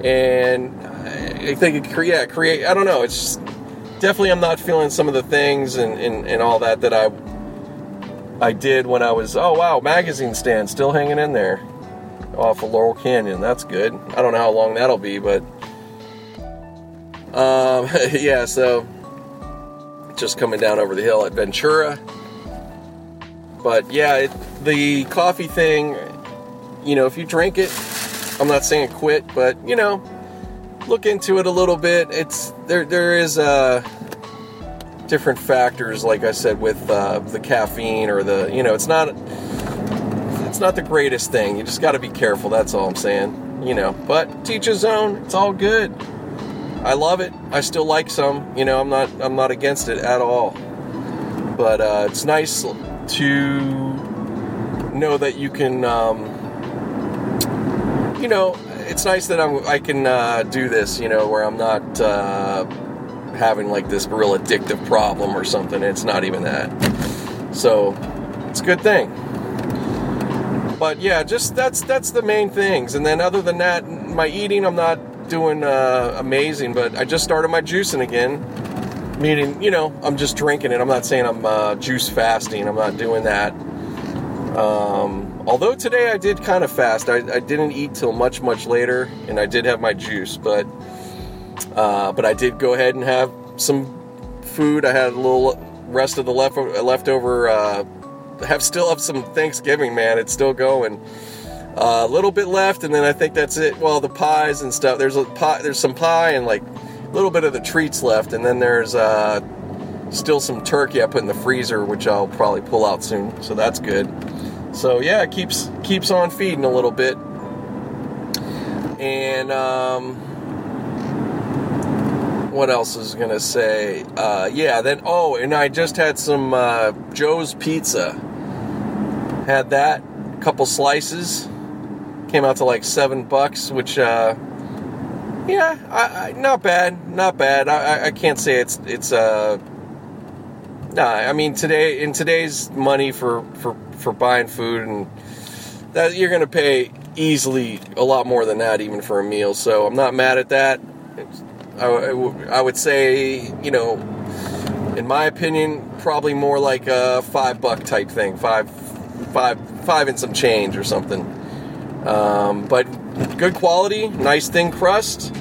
and i think it create yeah, create i don't know it's just, definitely i'm not feeling some of the things and, and, and all that that i i did when i was oh wow magazine stand still hanging in there off of laurel canyon. That's good. I don't know how long that'll be but um yeah so just coming down over the hill at ventura. But yeah, it, the coffee thing, you know, if you drink it, I'm not saying quit, but you know, look into it a little bit. It's there. There is uh, different factors, like I said, with uh, the caffeine or the you know, it's not it's not the greatest thing. You just got to be careful. That's all I'm saying. You know, but teach his own. It's all good. I love it. I still like some. You know, I'm not I'm not against it at all. But uh, it's nice to know that you can, um, you know, it's nice that I'm, I can uh, do this, you know, where I'm not uh, having like this real addictive problem or something. It's not even that. So it's a good thing. But yeah, just that's that's the main things. And then other than that, my eating, I'm not doing uh, amazing. But I just started my juicing again meaning you know i'm just drinking it i'm not saying i'm uh, juice fasting i'm not doing that um, although today i did kind of fast I, I, didn't eat till much much later and i did have my juice but uh, but i did go ahead and have some food i had a little rest of the left, leftover uh, have still have some thanksgiving man it's still going uh, a little bit left and then i think that's it well the pies and stuff there's a pie there's some pie and like a little bit of the treats left, and then there's uh, still some turkey I put in the freezer, which I'll probably pull out soon. So that's good. So yeah, it keeps keeps on feeding a little bit, and um, what else is gonna say? Uh, yeah, then oh, and I just had some uh, Joe's Pizza. Had that, couple slices, came out to like seven bucks, which. Uh, yeah, I, I, not bad, not bad. I, I can't say it's it's uh. Nah, I mean today in today's money for for for buying food and that you're gonna pay easily a lot more than that even for a meal. So I'm not mad at that. I would say, you know, in my opinion, probably more like a five buck type thing, five, five, five and some change or something. Um, but good quality, nice thin crust.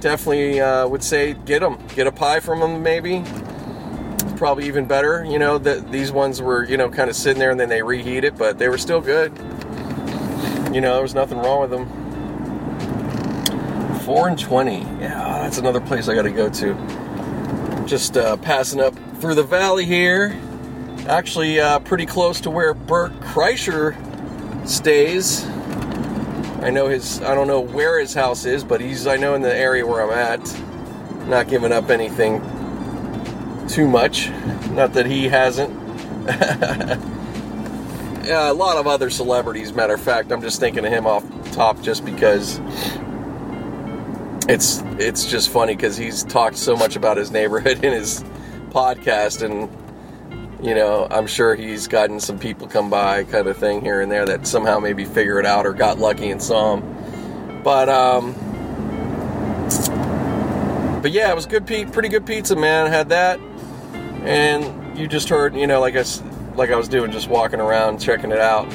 Definitely uh, would say get them, get a pie from them maybe. Probably even better, you know. That these ones were, you know, kind of sitting there and then they reheat it, but they were still good. You know, there was nothing wrong with them. Four and twenty, yeah, that's another place I got to go to. Just uh, passing up through the valley here. Actually, uh, pretty close to where Bert Kreischer stays. I know his. I don't know where his house is, but he's. I know in the area where I'm at. Not giving up anything too much. Not that he hasn't. yeah, a lot of other celebrities. Matter of fact, I'm just thinking of him off top just because it's it's just funny because he's talked so much about his neighborhood in his podcast, and you know, I'm sure he's gotten some people come by, kind of thing here and there that somehow maybe figure it out or got lucky and saw him. But um, but yeah, it was good, pretty good pizza, man. Had that, and you just heard, you know, like I like I was doing, just walking around checking it out,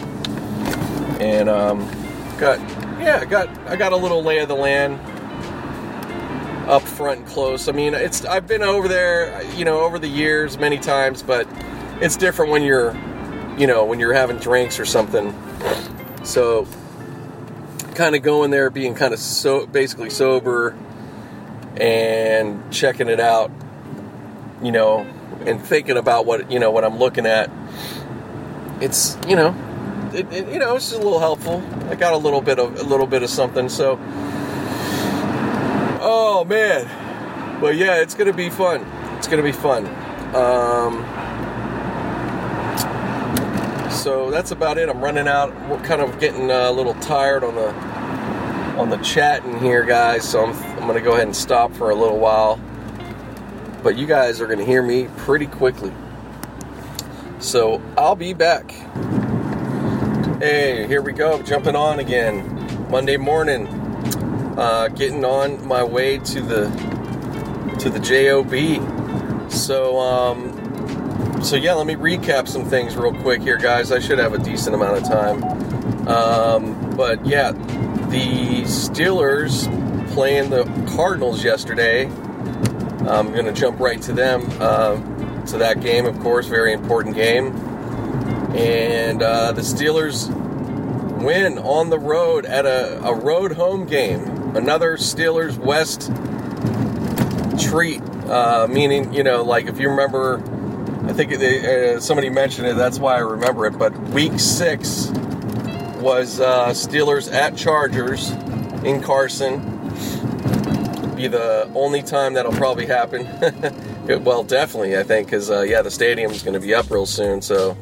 and um, got yeah, got I got a little lay of the land up front and close. I mean, it's I've been over there, you know, over the years many times, but it's different when you're, you know, when you're having drinks or something. So, kind of going there, being kind of so basically sober, and checking it out, you know, and thinking about what you know what I'm looking at. It's you know, it, it, you know, it's just a little helpful. I got a little bit of a little bit of something, so Oh man, but yeah, it's gonna be fun. It's gonna be fun. Um, so that's about it. I'm running out. We're kind of getting a little tired on the on the chatting here, guys. So I'm I'm gonna go ahead and stop for a little while. But you guys are gonna hear me pretty quickly. So I'll be back. Hey, here we go. Jumping on again. Monday morning uh, getting on my way to the to the job. So um, so yeah, let me recap some things real quick here, guys. I should have a decent amount of time. Um, but yeah, the Steelers playing the Cardinals yesterday. I'm gonna jump right to them uh, to that game, of course, very important game. And uh, the Steelers win on the road at a, a road home game another Steelers West treat. Uh, meaning, you know, like if you remember, I think they, uh, somebody mentioned it. That's why I remember it. But Week Six was uh, Steelers at Chargers in Carson. Be the only time that'll probably happen. well, definitely, I think, because uh, yeah, the stadium's going to be up real soon. So,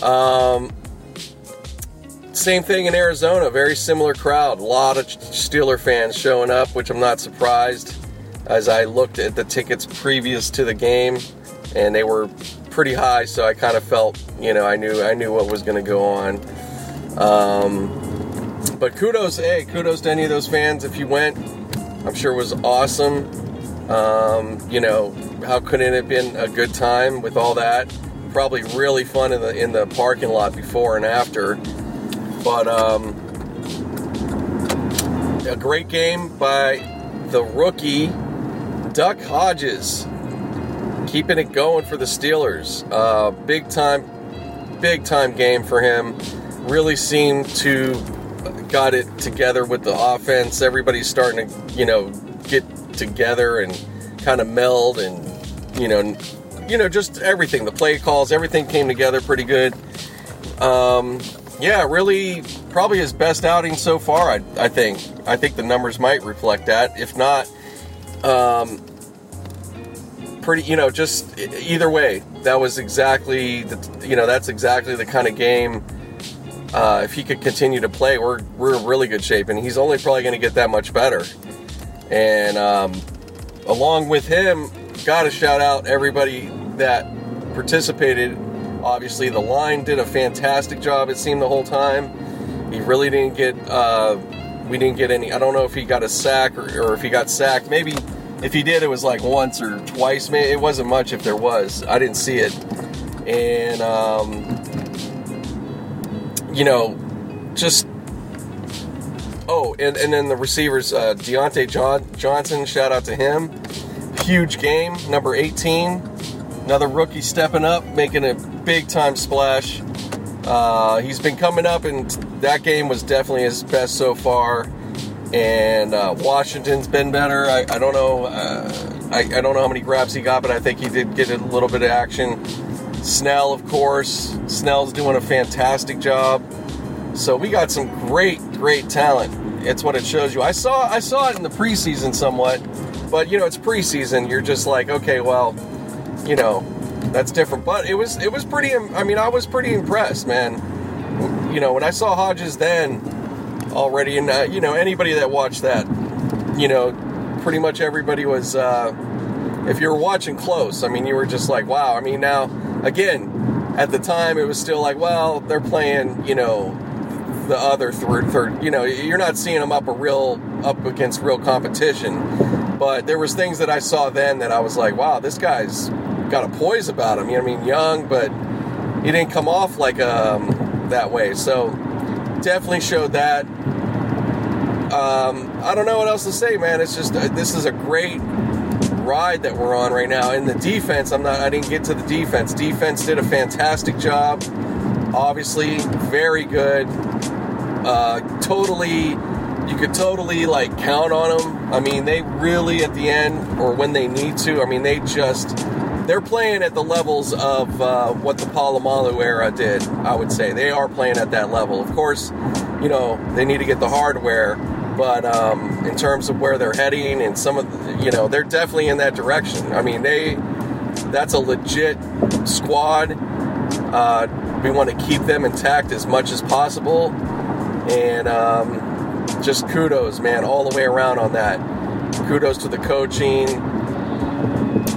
um, same thing in Arizona, very similar crowd. A lot of Steeler fans showing up, which I'm not surprised as I looked at the tickets previous to the game and they were pretty high, so I kind of felt, you know, I knew I knew what was going to go on. Um, but kudos, hey, kudos to any of those fans if you went. I'm sure it was awesome. Um, you know, how couldn't it have been a good time with all that? Probably really fun in the in the parking lot before and after. But um, a great game by the rookie Duck Hodges, keeping it going for the Steelers. Uh, big time, big time game for him. Really seemed to got it together with the offense. Everybody's starting to, you know, get together and kind of meld and, you know, you know, just everything. The play calls, everything came together pretty good. Um, yeah, really, probably his best outing so far. I, I think. I think the numbers might reflect that. If not, um, pretty. You know, just either way, that was exactly the. You know, that's exactly the kind of game. Uh, if he could continue to play, we're we're in really good shape, and he's only probably going to get that much better. And um, along with him, got to shout out everybody that participated Obviously, the line did a fantastic job, it seemed, the whole time. He really didn't get uh, we didn't get any. I don't know if he got a sack or, or if he got sacked. Maybe if he did, it was like once or twice. It wasn't much if there was. I didn't see it, and um, you know, just oh, and, and then the receivers, uh, Diontae John, Johnson. Shout out to him. Huge game, number 18. Another rookie stepping up, making a big time splash. Uh, he's been coming up, and that game was definitely his best so far. And uh, Washington's been better. I, I don't know. Uh, I, I, don't know how many grabs he got, but I think he did get a little bit of action. Snell, of course. Snell's doing a fantastic job. So we got some great, great talent. It's what it shows you. I saw, I saw it in the preseason somewhat, but you know, it's preseason. You're just like, okay, well, you know, that's different. But it was it was pretty. I mean, I was pretty impressed, man. You know, when I saw Hodges then already, and uh, you know anybody that watched that, you know, pretty much everybody was. Uh, if you were watching close, I mean, you were just like, wow. I mean, now again, at the time, it was still like, well, they're playing, you know, the other third, third. You know, you're not seeing them up a real up against real competition. But there was things that I saw then that I was like, wow, this guy's got a poise about him. You know, I mean, young, but he didn't come off like um, that way. So definitely showed that. Um, I don't know what else to say, man. It's just uh, this is a great ride that we're on right now. In the defense, I'm not. I didn't get to the defense. Defense did a fantastic job. Obviously, very good. Uh, totally you could totally like count on them. I mean, they really at the end or when they need to. I mean, they just they're playing at the levels of uh, what the Polamalu era did. I would say they are playing at that level. Of course, you know they need to get the hardware, but um, in terms of where they're heading and some of the, you know they're definitely in that direction. I mean, they that's a legit squad. Uh, we want to keep them intact as much as possible, and um, just kudos, man, all the way around on that. Kudos to the coaching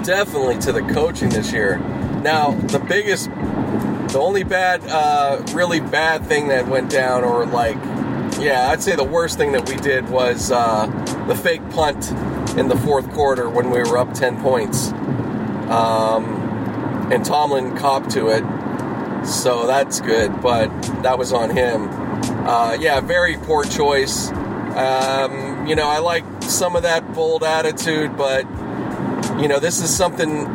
definitely to the coaching this year. Now, the biggest, the only bad, uh, really bad thing that went down, or like, yeah, I'd say the worst thing that we did was uh, the fake punt in the fourth quarter when we were up 10 points. Um, and Tomlin copped to it. So that's good, but that was on him. Uh, yeah, very poor choice. Um, you know, I like some of that bold attitude, but you know, this is something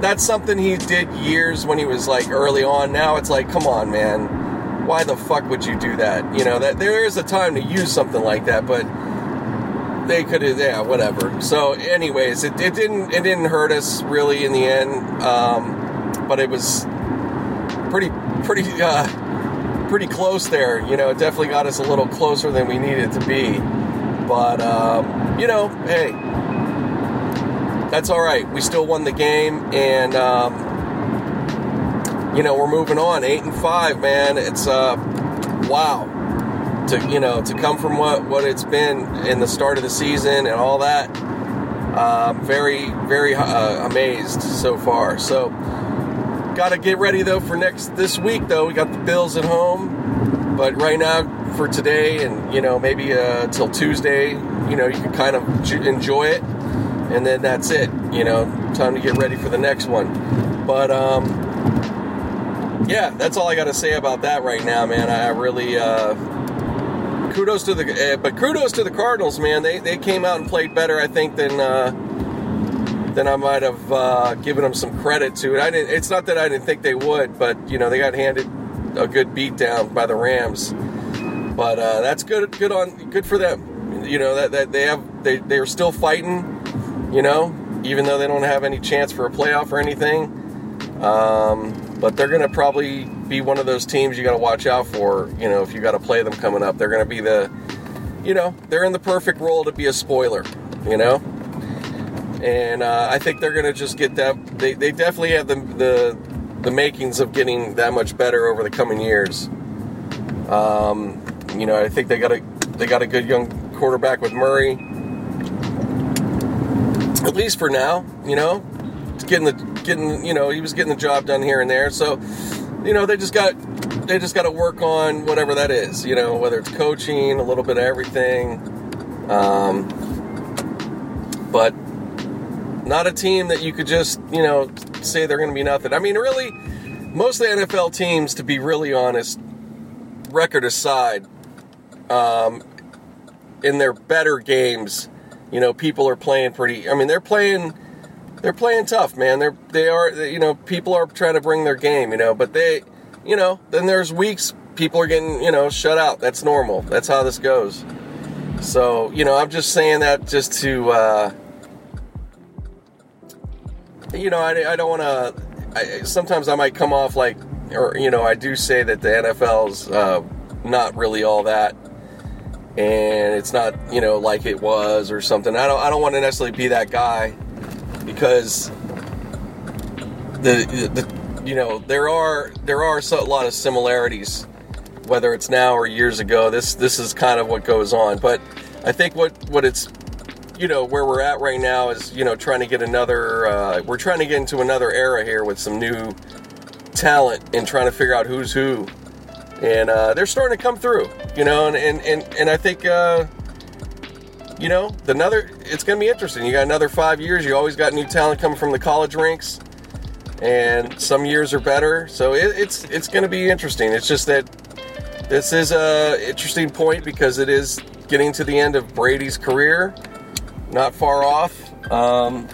that's something he did years when he was like early on. Now it's like, come on, man. Why the fuck would you do that? You know, that there is a time to use something like that, but they could have, yeah, whatever. So, anyways, it, it didn't it didn't hurt us really in the end, um, but it was pretty pretty uh, pretty close there. You know, it definitely got us a little closer than we needed to be. But um, you know, hey, that's all right. We still won the game, and um, you know we're moving on. Eight and five, man. It's uh, wow. To you know to come from what what it's been in the start of the season and all that. Um, very very uh, amazed so far. So got to get ready though for next this week though. We got the Bills at home, but right now for today and you know maybe uh, till Tuesday, you know you can kind of enjoy it and then that's it. You know, time to get ready for the next one. But um, yeah, that's all I got to say about that right now, man. I really uh, kudos to the uh, but kudos to the Cardinals, man. They they came out and played better, I think, than. Uh, than I might have uh, given them some credit to. I didn't. It's not that I didn't think they would, but you know they got handed a good beat down by the Rams. But uh, that's good. Good on. Good for them. You know that, that they have. They they're still fighting you know, even though they don't have any chance for a playoff or anything. Um, but they're going to probably be one of those teams you got to watch out for. You know, if you got to play them coming up, they're going to be the, you know, they're in the perfect role to be a spoiler. You know, and uh, I think they're going to just get that. They, they definitely have the, the the makings of getting that much better over the coming years. Um, you know, I think they got a they got a good young quarterback with Murray at least for now, you know, it's getting the getting you know he was getting the job done here and there. So, you know, they just got they just got to work on whatever that is. You know, whether it's coaching, a little bit of everything. Um, but not a team that you could just you know say they're going to be nothing. I mean, really, most of the NFL teams, to be really honest, record aside, um, in their better games, you know, people are playing pretty. I mean, they're playing they're playing tough, man. They're they are you know people are trying to bring their game, you know, but they you know then there's weeks people are getting you know shut out. That's normal. That's how this goes. So you know I'm just saying that just to uh, you know I, I don't want to. Sometimes I might come off like or you know I do say that the NFL's uh, not really all that and it's not you know like it was or something. I don't I don't want to necessarily be that guy because the, the you know there are there are a lot of similarities whether it's now or years ago. This this is kind of what goes on. But i think what what it's you know where we're at right now is you know trying to get another uh, we're trying to get into another era here with some new talent and trying to figure out who's who. And uh, they're starting to come through you know and and and, and i think uh, you know, another it's going to be interesting. You got another five years. You always got new talent coming from the college ranks, and some years are better. So it, it's it's going to be interesting. It's just that this is a interesting point because it is getting to the end of Brady's career, not far off. Um,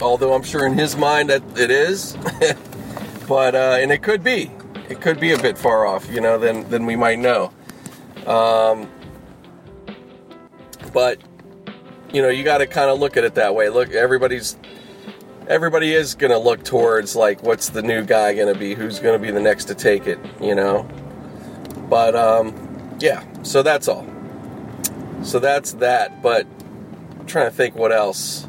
although I'm sure in his mind that it is, but uh, and it could be, it could be a bit far off, you know, than than we might know. Um, but you know, you got to kind of look at it that way. Look, everybody's everybody is going to look towards like what's the new guy going to be, who's going to be the next to take it, you know. But um yeah, so that's all. So that's that, but I'm trying to think what else.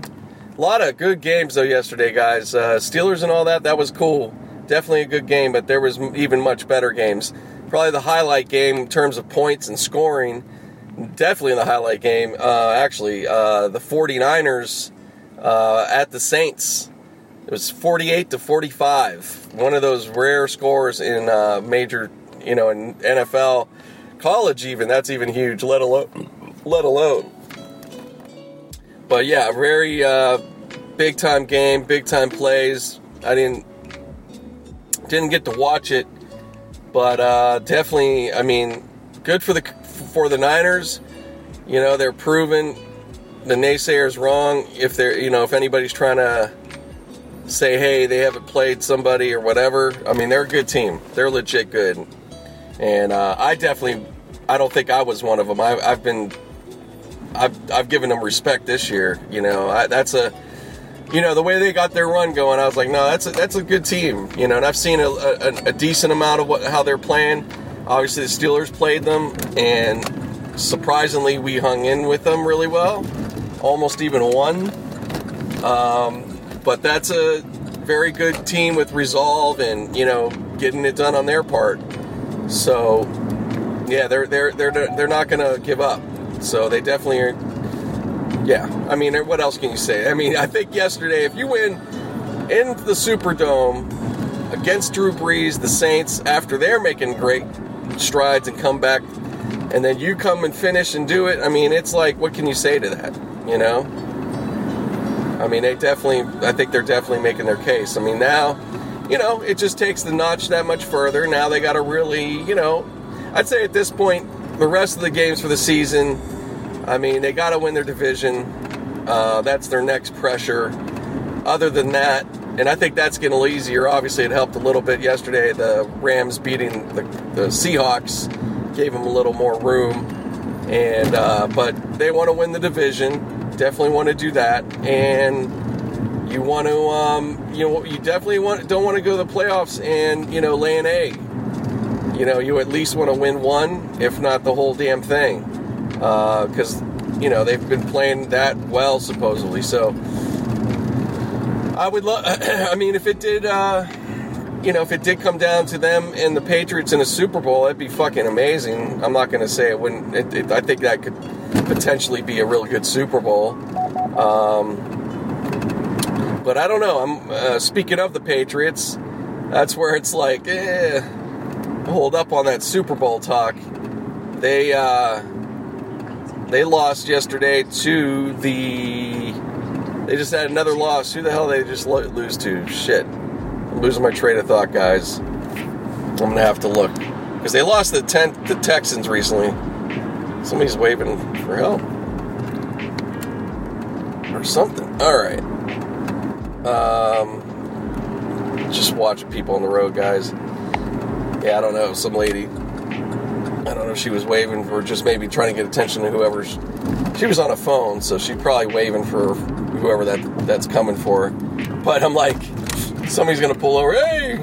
A lot of good games though yesterday, guys. Uh, Steelers and all that, that was cool. Definitely a good game, but there was even much better games. Probably the highlight game in terms of points and scoring definitely in the highlight game. Uh, actually, uh, the 49ers uh, at the Saints. It was 48 to 45. One of those rare scores in uh, major, you know, in NFL, college even. That's even huge. Let alone, let alone. But yeah, very uh, big time game, big time plays. I didn't didn't get to watch it, but uh, definitely. I mean, good for the for the Niners. You know, they're proven the naysayers wrong. If they're, you know, if anybody's trying to say, hey, they haven't played somebody or whatever, I mean, they're a good team. They're legit good. And uh, I definitely, I don't think I was one of them. I, have been, I've, I've given them respect this year. You know, I, that's a, you know, the way they got their run going, I was like, no, that's a, that's a good team. You know, and I've seen a, a, a decent amount of what, how they're playing. Obviously, the Steelers played them, and surprisingly, we hung in with them really well, almost even won. Um, but that's a very good team with resolve and you know getting it done on their part. So yeah, they're they're they're they're not going to give up. So they definitely are. Yeah, I mean, what else can you say? I mean, I think yesterday, if you win in the Superdome against Drew Brees, the Saints, after they're making great strides and come back, and then you come and finish and do it. I mean, it's like, what can you say to that? You know? I mean, they definitely, I think they're definitely making their case. I mean, now, you know, it just takes the notch that much further. Now they got to really, you know, I'd say at this point, the rest of the games for the season, I mean, they got to win their division. Uh, that's their next pressure. Other than that, and I think that's getting a little easier. Obviously, it helped a little bit yesterday. The Rams beating the, the Seahawks gave them a little more room, and uh, but they want to win the division. Definitely want to do that, and you want to, um, you know, you definitely want don't want to go to the playoffs and you know lay an egg. You know, you at least want to win one, if not the whole damn thing, because uh, you know they've been playing that well supposedly. So I would love. I mean, if it did, uh, you know, if it did come down to them and the Patriots in a Super Bowl, that'd be fucking amazing. I'm not going to say it wouldn't. It, it, I think that could potentially be a real good Super Bowl. Um, but I don't know. I'm uh, speaking of the Patriots. That's where it's like, eh, hold up on that Super Bowl talk. They uh, they lost yesterday to the. They just had another loss. Who the hell they just lo- lose to? Shit, I'm losing my train of thought, guys. I'm gonna have to look because they lost the ten the Texans recently. Somebody's waving for help or something. All right. Um, just watching people on the road, guys. Yeah, I don't know. Some lady. I don't know if she was waving for just maybe trying to get attention to whoever's. She was on a phone, so she's probably waving for whoever that that's coming for. But I'm like, somebody's gonna pull over. Hey!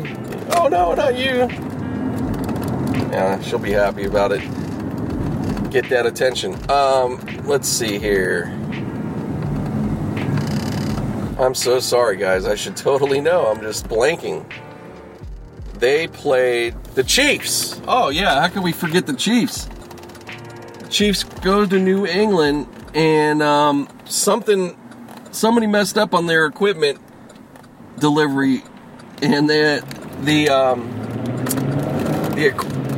Oh no, not you. Yeah, she'll be happy about it. Get that attention. Um, let's see here. I'm so sorry, guys. I should totally know. I'm just blanking. They played the Chiefs. Oh, yeah. How can we forget the Chiefs? Chiefs go to New England, and um, something, somebody messed up on their equipment delivery, and the the um, the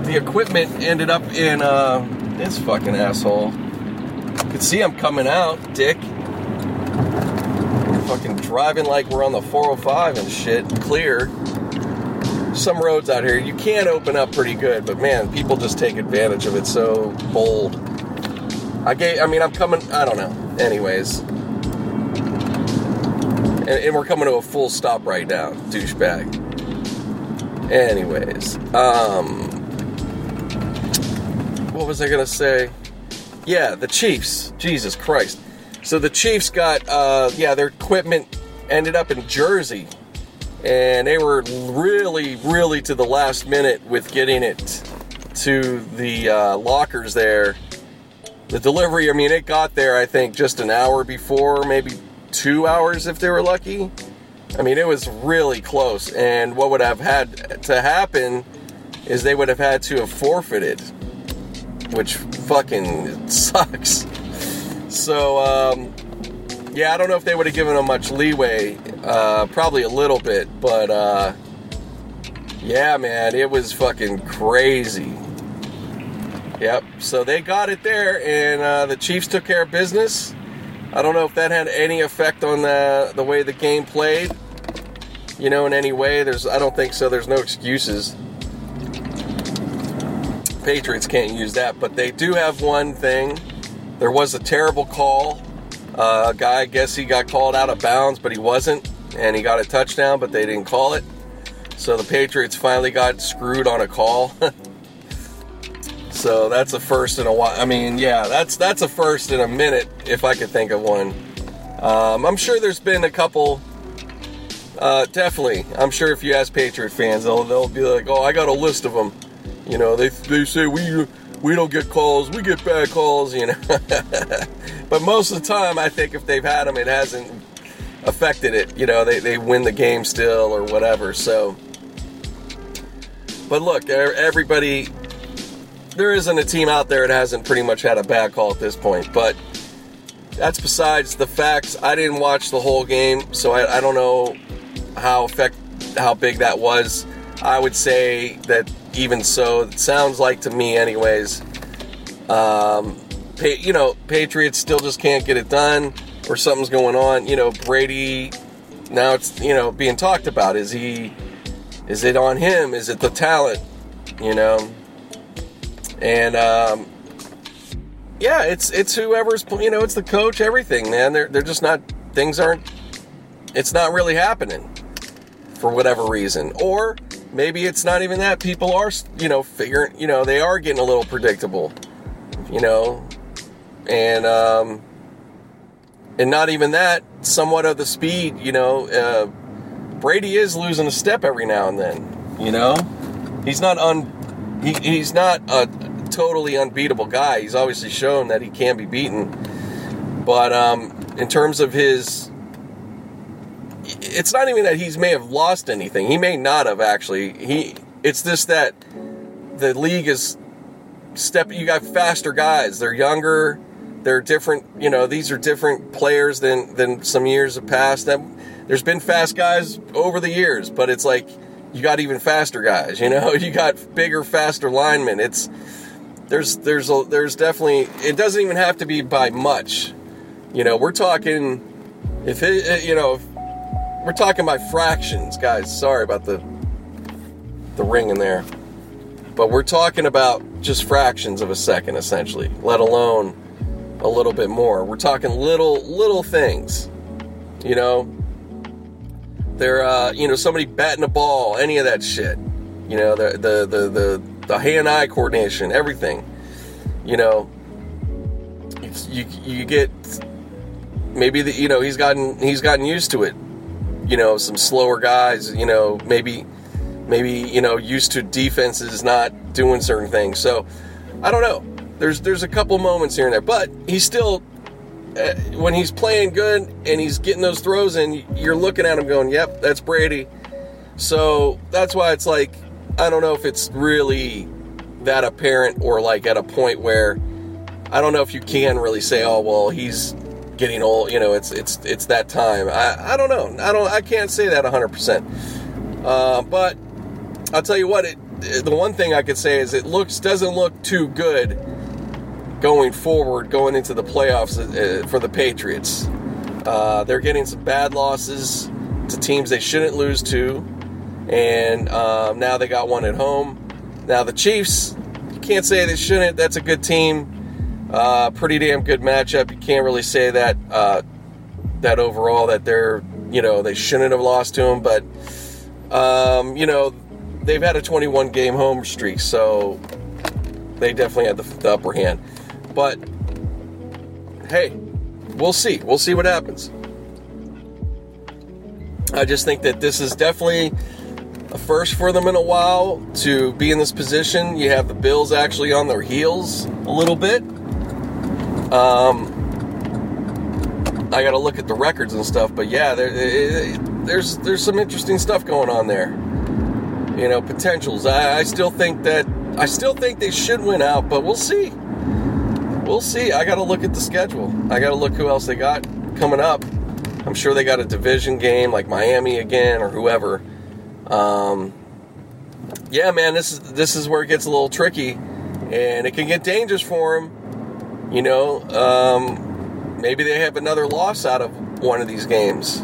the equipment ended up in uh, this fucking asshole. You can see I'm coming out, dick fucking driving like we're on the 405 and shit, clear. Some roads out here you can open up pretty good, but man, people just take advantage of it so bold. I gave, I mean, I'm coming. I don't know. Anyways, and, and we're coming to a full stop right now, douchebag. Anyways, um, what was I gonna say? Yeah, the Chiefs. Jesus Christ. So the Chiefs got, uh, yeah, their equipment ended up in Jersey. And they were really, really to the last minute with getting it to the uh, lockers there. The delivery, I mean, it got there, I think, just an hour before, maybe two hours if they were lucky. I mean, it was really close. And what would have had to happen is they would have had to have forfeited, which fucking sucks. So, um, yeah, I don't know if they would have given them much leeway. Uh, probably a little bit, but uh, yeah, man, it was fucking crazy. Yep. So they got it there, and uh, the Chiefs took care of business. I don't know if that had any effect on the the way the game played. You know, in any way. There's, I don't think so. There's no excuses. Patriots can't use that, but they do have one thing there was a terrible call. Uh, a guy, I guess he got called out of bounds, but he wasn't, and he got a touchdown, but they didn't call it. So the Patriots finally got screwed on a call. so that's a first in a while. I mean, yeah, that's that's a first in a minute if I could think of one. Um, I'm sure there's been a couple. Uh, definitely, I'm sure if you ask Patriot fans, they'll they'll be like, "Oh, I got a list of them." You know, they they say we we don't get calls, we get bad calls, you know. but most of the time, I think if they've had them, it hasn't affected it. You know, they, they win the game still or whatever. So, but look, everybody, there isn't a team out there that hasn't pretty much had a bad call at this point. But that's besides the facts. I didn't watch the whole game, so I, I don't know how effect how big that was. I would say that even so, it sounds like to me, anyways. Um, you know, Patriots still just can't get it done, or something's going on. You know, Brady. Now it's you know being talked about. Is he? Is it on him? Is it the talent? You know, and um, yeah, it's it's whoever's you know it's the coach. Everything, man. They're they're just not things aren't. It's not really happening for whatever reason, or maybe it's not even that. People are, you know, figuring, you know, they are getting a little predictable, you know, and um, and not even that. Somewhat of the speed, you know. Uh, Brady is losing a step every now and then, you know. He's not un, he, he's not a totally unbeatable guy. He's obviously shown that he can be beaten, but um, in terms of his it's not even that he may have lost anything. He may not have actually. He it's just that the league is step. You got faster guys. They're younger. They're different. You know, these are different players than than some years have passed. That there's been fast guys over the years, but it's like you got even faster guys. You know, you got bigger, faster linemen. It's there's there's a, there's definitely it doesn't even have to be by much. You know, we're talking if it, you know we're talking by fractions, guys. Sorry about the the ring in there, but we're talking about just fractions of a second, essentially. Let alone a little bit more. We're talking little little things. You know, they're uh, you know somebody batting a ball, any of that shit. You know the the the the, the hand-eye coordination, everything. You know, you, you, get maybe the you know he's gotten he's gotten used to it. You know, some slower guys. You know, maybe maybe you know used to defenses not doing certain things. So I don't know. There's there's a couple moments here and there, but he's still when he's playing good and he's getting those throws in, you're looking at him going, "Yep, that's Brady." So that's why it's like I don't know if it's really that apparent or like at a point where I don't know if you can really say, "Oh, well, he's getting old." You know, it's it's it's that time. I I don't know. I don't. I can't say that 100. Uh, But I'll tell you what. It the one thing I could say is it looks doesn't look too good going forward, going into the playoffs uh, for the Patriots. Uh, they're getting some bad losses to teams they shouldn't lose to, and um, now they got one at home. Now the Chiefs, you can't say they shouldn't. That's a good team, uh, pretty damn good matchup. You can't really say that uh, that overall that they're you know they shouldn't have lost to them, but um, you know they've had a 21 game home streak, so they definitely had the, the upper hand. But hey, we'll see. We'll see what happens. I just think that this is definitely a first for them in a while to be in this position. You have the Bills actually on their heels a little bit. Um, I got to look at the records and stuff, but yeah, there, there's there's some interesting stuff going on there. You know, potentials. I, I still think that I still think they should win out, but we'll see we'll see. I got to look at the schedule. I got to look who else they got coming up. I'm sure they got a division game like Miami again or whoever. Um, yeah, man, this is this is where it gets a little tricky, and it can get dangerous for them. You know, um, maybe they have another loss out of one of these games.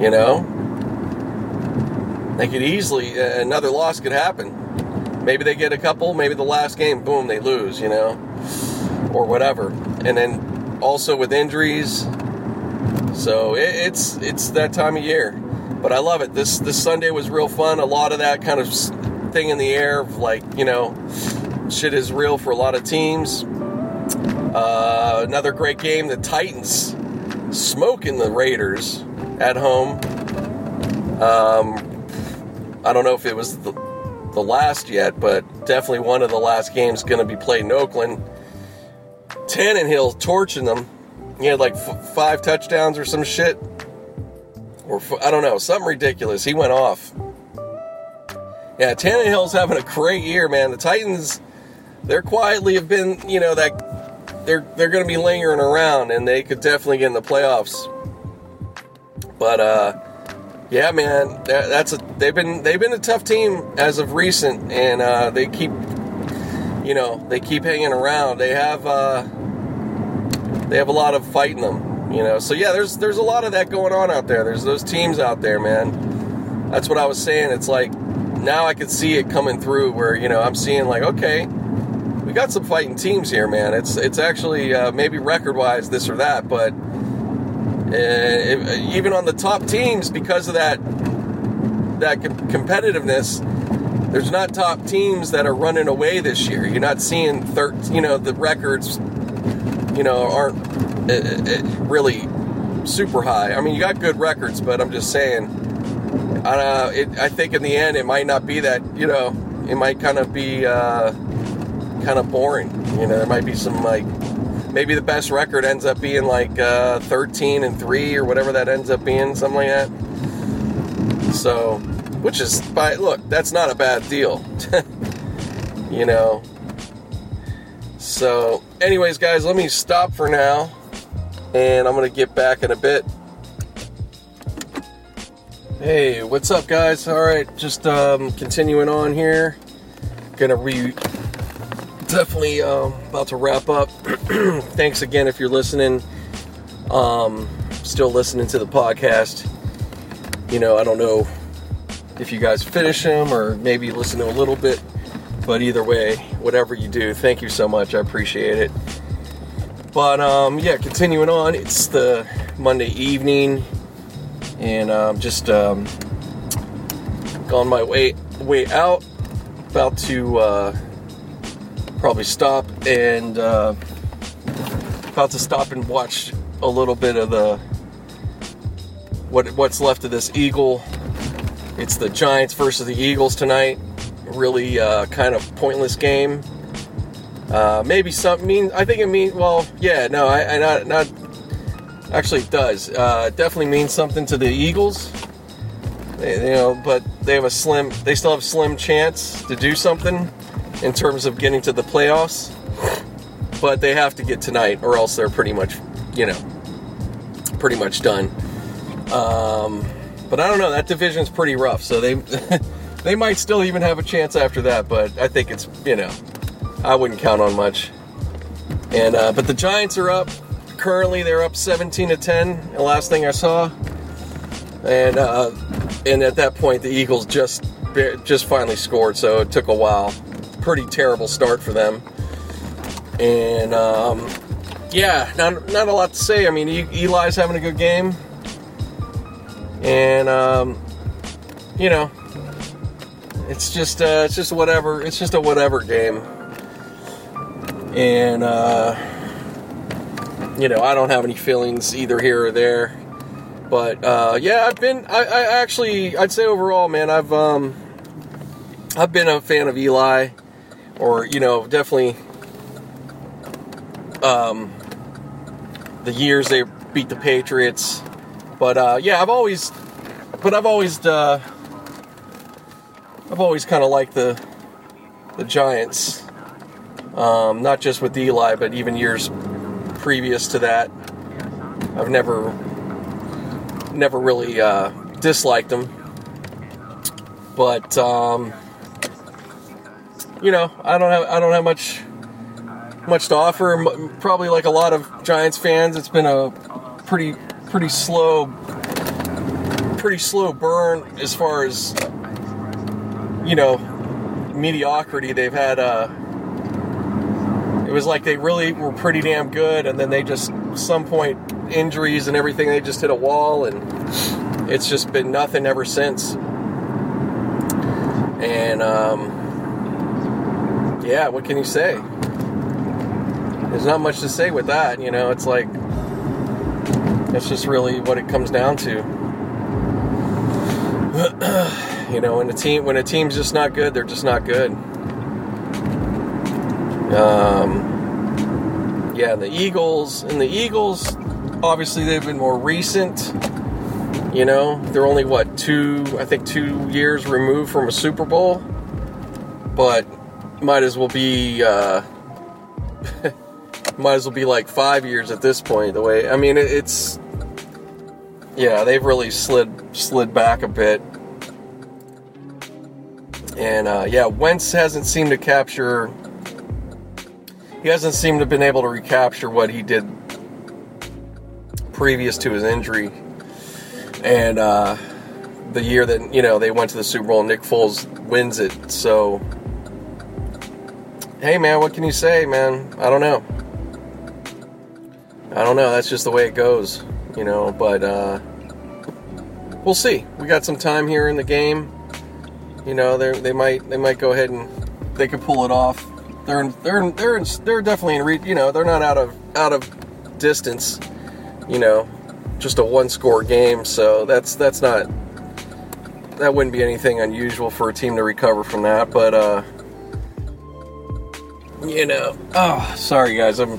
You know, they could easily uh, another loss could happen. Maybe they get a couple. Maybe the last game, boom, they lose. You know or whatever. And then also with injuries, so it, it's it's that time of year. But I love it. This this Sunday was real fun. A lot of that kind of thing in the air like you know, shit is real for a lot of teams. Uh, another great game. The Titans smoking the Raiders at home. Um, I don't know if it was the, the last yet, but definitely one of the last games going to be played in Oakland. Tannehill torching them. He had like f- five touchdowns or some shit. Or f- I don't know, something ridiculous. He went off. Yeah, Tannehill's having a great year, man. The Titans, they're quietly have been, you know, that they're they're going to be lingering around, and they could definitely get in the playoffs. But uh, yeah, man, that, that's a they've been they've been a tough team as of recent, and uh, they keep, you know, they keep hanging around. They have. Uh, they have a lot of fight in them, you know. So yeah, there's there's a lot of that going on out there. There's those teams out there, man. That's what I was saying. It's like now I can see it coming through where you know I'm seeing like okay, we got some fighting teams here, man. It's it's actually uh, maybe record wise this or that, but uh, if, even on the top teams because of that that com- competitiveness. There's not top teams that are running away this year. You're not seeing, thir- you know, the records you know, aren't uh, it uh, really super high. I mean, you got good records, but I'm just saying, uh, it, I think in the end, it might not be that, you know, it might kind of be uh, kind of boring. You know, there might be some like, maybe the best record ends up being like uh, 13 and 3 or whatever that ends up being, something like that. So, which is, by look, that's not a bad deal. you know, so, anyways, guys, let me stop for now, and I'm gonna get back in a bit. Hey, what's up, guys? All right, just um, continuing on here. Gonna re definitely um, about to wrap up. Thanks again if you're listening. Um, still listening to the podcast. You know, I don't know if you guys finish them or maybe listen to a little bit, but either way, whatever you do, thank you so much. I appreciate it. But um, yeah, continuing on, it's the Monday evening and um, just um, my way way out, about to uh, probably stop and uh, about to stop and watch a little bit of the what what's left of this Eagle. It's the Giants versus the Eagles tonight. Really uh, kind of pointless game. Uh, maybe something mean. I think it means. Well, yeah, no, I, I not not Actually, it does. Uh, definitely means something to the Eagles. They, you know, but they have a slim. They still have a slim chance to do something in terms of getting to the playoffs. But they have to get tonight, or else they're pretty much, you know, pretty much done. Um, but I don't know. That division's pretty rough, so they they might still even have a chance after that. But I think it's you know, I wouldn't count on much. And uh, but the Giants are up currently they're up 17 to 10. The last thing I saw, and uh, and at that point the Eagles just just finally scored, so it took a while. Pretty terrible start for them, and um, yeah, not not a lot to say. I mean, Eli's having a good game, and um, you know, it's just uh, it's just whatever. It's just a whatever game, and. Uh, you know, I don't have any feelings either here or there. But uh, yeah, I've been. I, I, actually, I'd say overall, man, I've um, I've been a fan of Eli, or you know, definitely um, the years they beat the Patriots. But uh, yeah, I've always, but I've always, uh, I've always kind of liked the the Giants. Um, not just with Eli, but even years previous to that. I've never never really uh, disliked them, but um, you know, I don't have I don't have much much to offer. Probably like a lot of Giants fans, it's been a pretty pretty slow pretty slow burn as far as you know mediocrity. They've had uh, it was like they really were pretty damn good, and then they just some point injuries and everything, they just hit a wall, and it's just been nothing ever since. And um, yeah, what can you say? There's not much to say with that. You know, it's like it's just really what it comes down to. you know, when a team when a team's just not good, they're just not good. Um, yeah, the Eagles and the Eagles, obviously they've been more recent. You know, they're only what two, I think, two years removed from a Super Bowl, but might as well be, uh, might as well be like five years at this point. The way I mean, it's, yeah, they've really slid slid back a bit. And uh, yeah, Wentz hasn't seemed to capture he hasn't seemed to been able to recapture what he did previous to his injury. And uh, the year that you know they went to the Super Bowl, Nick Foles wins it. So, hey man, what can you say, man? I don't know. I don't know. That's just the way it goes, you know. But uh, we'll see. We got some time here in the game. You know, they they might they might go ahead and they could pull it off. They're they're they're they're definitely in re- you know they're not out of out of distance you know just a one score game. So that's that's not that wouldn't be anything unusual for a team to recover from that. But uh you know oh sorry guys. I'm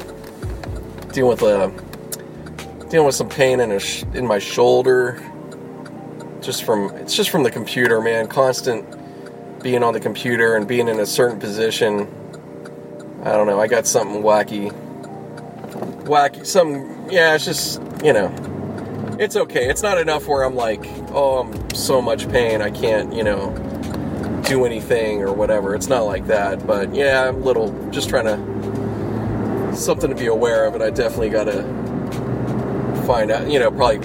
dealing with a uh, dealing with some pain in a sh- in my shoulder. Just from it's just from the computer man. Constant being on the computer and being in a certain position I don't know. I got something wacky. Wacky. Some. Yeah, it's just, you know. it's okay. It's not enough where I'm like, oh, I'm so much pain, I can't, you know, do anything or whatever. It's not like that. But yeah, I'm little just trying to something to be aware of, and I definitely got to find out. You know, probably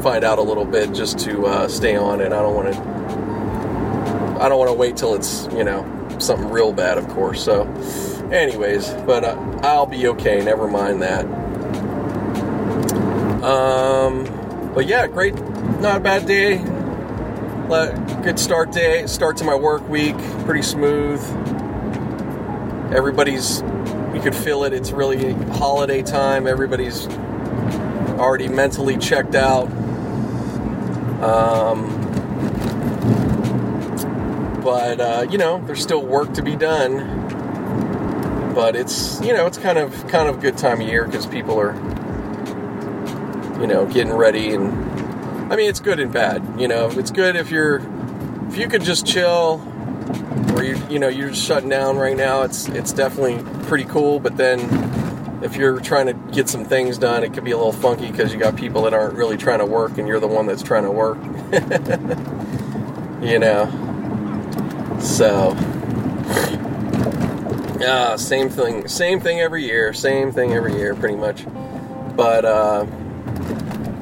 find out a little bit just to uh, stay on it. I don't want to. I don't want to wait till it's you know something real bad, of course. So, anyways, but uh, I'll be okay. Never mind that. Um, but yeah, great, not a bad day. Good start day, start to my work week, pretty smooth. Everybody's, you could feel it. It's really holiday time. Everybody's already mentally checked out. Um, but uh, you know, there's still work to be done. But it's you know, it's kind of kind of a good time of year because people are you know getting ready and I mean it's good and bad. You know, it's good if you're if you could just chill or you you know you're shutting down right now. It's it's definitely pretty cool. But then if you're trying to get some things done, it could be a little funky because you got people that aren't really trying to work and you're the one that's trying to work. you know. So, yeah, same thing, same thing every year, same thing every year, pretty much. But uh,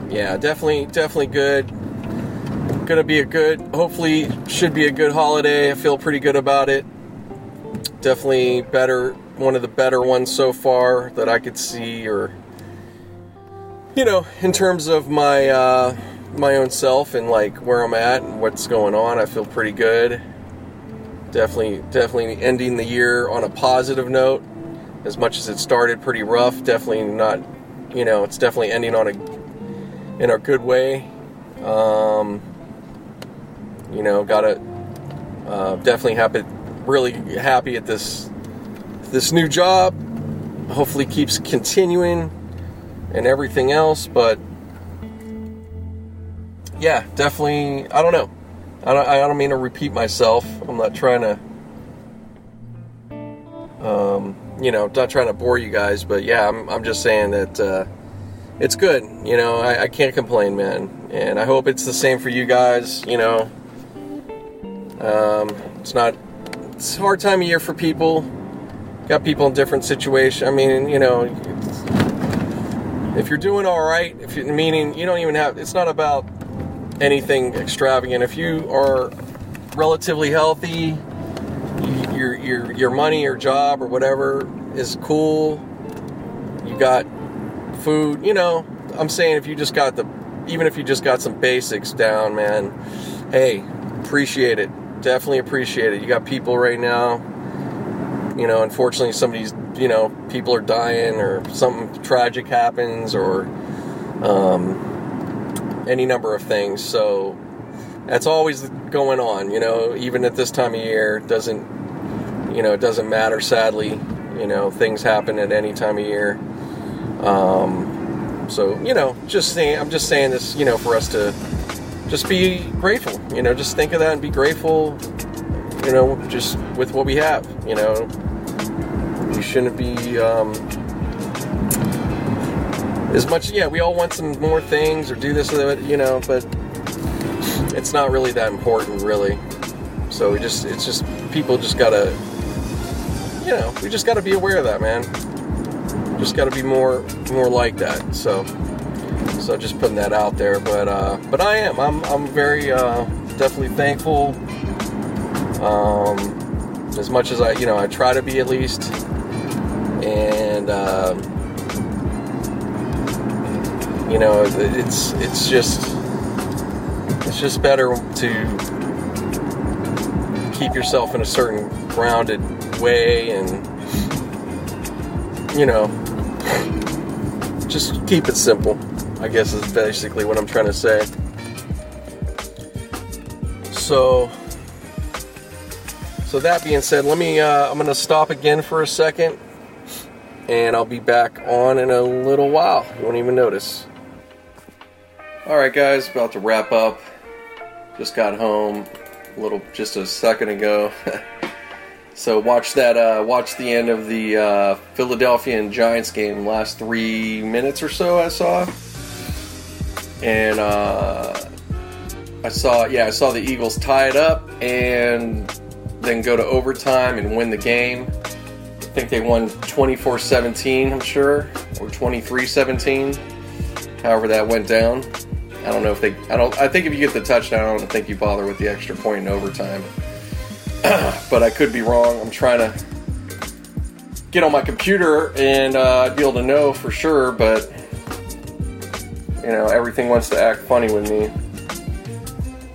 yeah, definitely, definitely good. Gonna be a good, hopefully, should be a good holiday. I feel pretty good about it. Definitely better, one of the better ones so far that I could see, or you know, in terms of my uh, my own self and like where I'm at and what's going on. I feel pretty good definitely definitely ending the year on a positive note. As much as it started pretty rough definitely not you know it's definitely ending on a in a good way. Um, you know gotta uh, definitely happy really happy at this this new job. Hopefully keeps continuing and everything else but yeah definitely i don't know I don't, I don't mean to repeat myself. I'm not trying to, um, you know, not trying to bore you guys, but yeah, I'm, I'm just saying that uh, it's good. You know, I, I can't complain, man. And I hope it's the same for you guys. You know, um, it's not, it's a hard time of year for people. Got people in different situations. I mean, you know, if you're doing all right, if you meaning you don't even have, it's not about anything extravagant. If you are relatively healthy, your your your money or job or whatever is cool. You got food, you know. I'm saying if you just got the even if you just got some basics down, man, hey, appreciate it. Definitely appreciate it. You got people right now, you know, unfortunately somebody's, you know, people are dying or something tragic happens or um, any number of things. So that's always going on, you know, even at this time of year, doesn't, you know, it doesn't matter, sadly, you know, things happen at any time of year. Um, so, you know, just saying, I'm just saying this, you know, for us to just be grateful, you know, just think of that and be grateful, you know, just with what we have, you know, we shouldn't be, um, as much yeah we all want some more things or do this or that you know but it's not really that important really. So we just it's just people just gotta you know we just gotta be aware of that man. Just gotta be more more like that so so just putting that out there but uh but i am. I'm i'm very uh definitely thankful. Um as much as i you know i try to be at least. And uh you know, it's it's just it's just better to keep yourself in a certain grounded way and you know just keep it simple i guess is basically what i'm trying to say. So so that being said let me uh, i'm going to stop again for a second and i'll be back on in a little while. You won't even notice Alright, guys, about to wrap up. Just got home a little, just a second ago. so watch that, uh, watch the end of the uh, Philadelphia and Giants game, last three minutes or so, I saw. and uh, I saw yeah I saw the Eagles tie it up and then go to overtime and win the game. I think they won 24-17, I'm sure, or 23-17. However that went down. I don't know if they I don't I think if you get the touchdown, I don't think you bother with the extra point in overtime. but I could be wrong. I'm trying to get on my computer and uh, I'd be able to know for sure, but you know, everything wants to act funny with me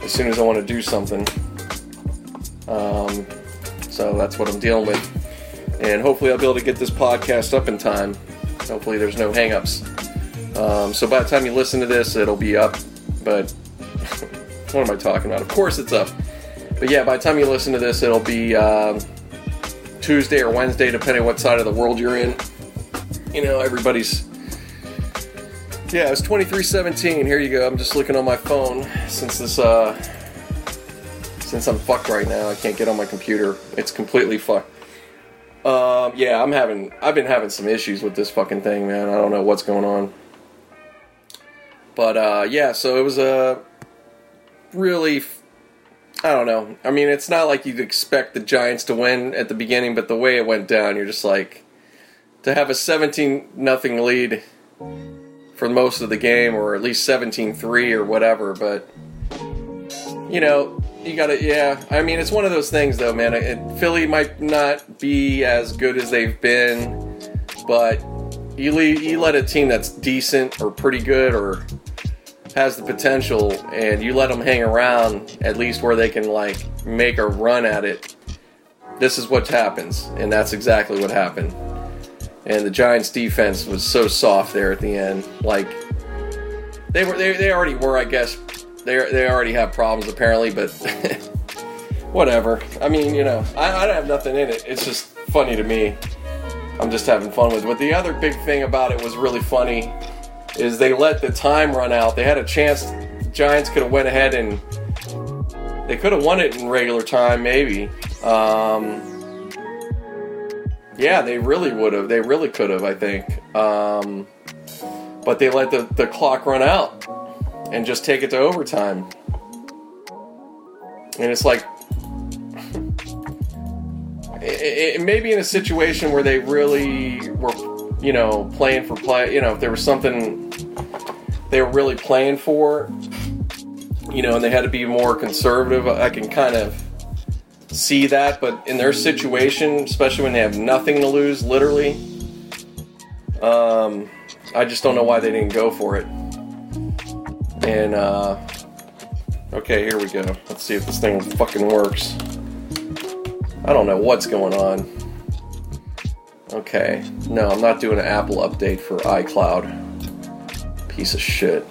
as soon as I want to do something. Um, so that's what I'm dealing with. And hopefully I'll be able to get this podcast up in time. Hopefully there's no hangups. Um, so by the time you listen to this, it'll be up. But what am I talking about? Of course it's up. But yeah, by the time you listen to this, it'll be um, Tuesday or Wednesday, depending what side of the world you're in. You know, everybody's. Yeah, it's 2317. Here you go. I'm just looking on my phone since this, uh. Since I'm fucked right now, I can't get on my computer. It's completely fucked. Um, yeah, I'm having. I've been having some issues with this fucking thing, man. I don't know what's going on. But, uh, yeah, so it was a really I don't know. I mean, it's not like you'd expect the Giants to win at the beginning, but the way it went down, you're just like to have a 17 nothing lead for most of the game or at least 17-3 or whatever, but you know, you got to yeah, I mean, it's one of those things though, man. It, Philly might not be as good as they've been, but you, leave, you let a team that's decent or pretty good or has the potential and you let them hang around at least where they can like make a run at it this is what happens and that's exactly what happened. And the giants defense was so soft there at the end like they were they, they already were i guess they, they already have problems apparently but whatever. I mean you know I, I don't have nothing in it. It's just funny to me. I'm just having fun with it. But the other big thing about it was really funny is they let the time run out. They had a chance. Giants could have went ahead and they could have won it in regular time, maybe. Um, yeah, they really would have. They really could have, I think. Um, but they let the, the clock run out and just take it to overtime. And it's like, it, it may be in a situation where they really were you know, playing for play, you know, if there was something they were really playing for, you know, and they had to be more conservative, I can kind of see that. But in their situation, especially when they have nothing to lose, literally, um, I just don't know why they didn't go for it. And, uh, okay, here we go. Let's see if this thing fucking works. I don't know what's going on. Okay. No, I'm not doing an Apple update for iCloud. Piece of shit.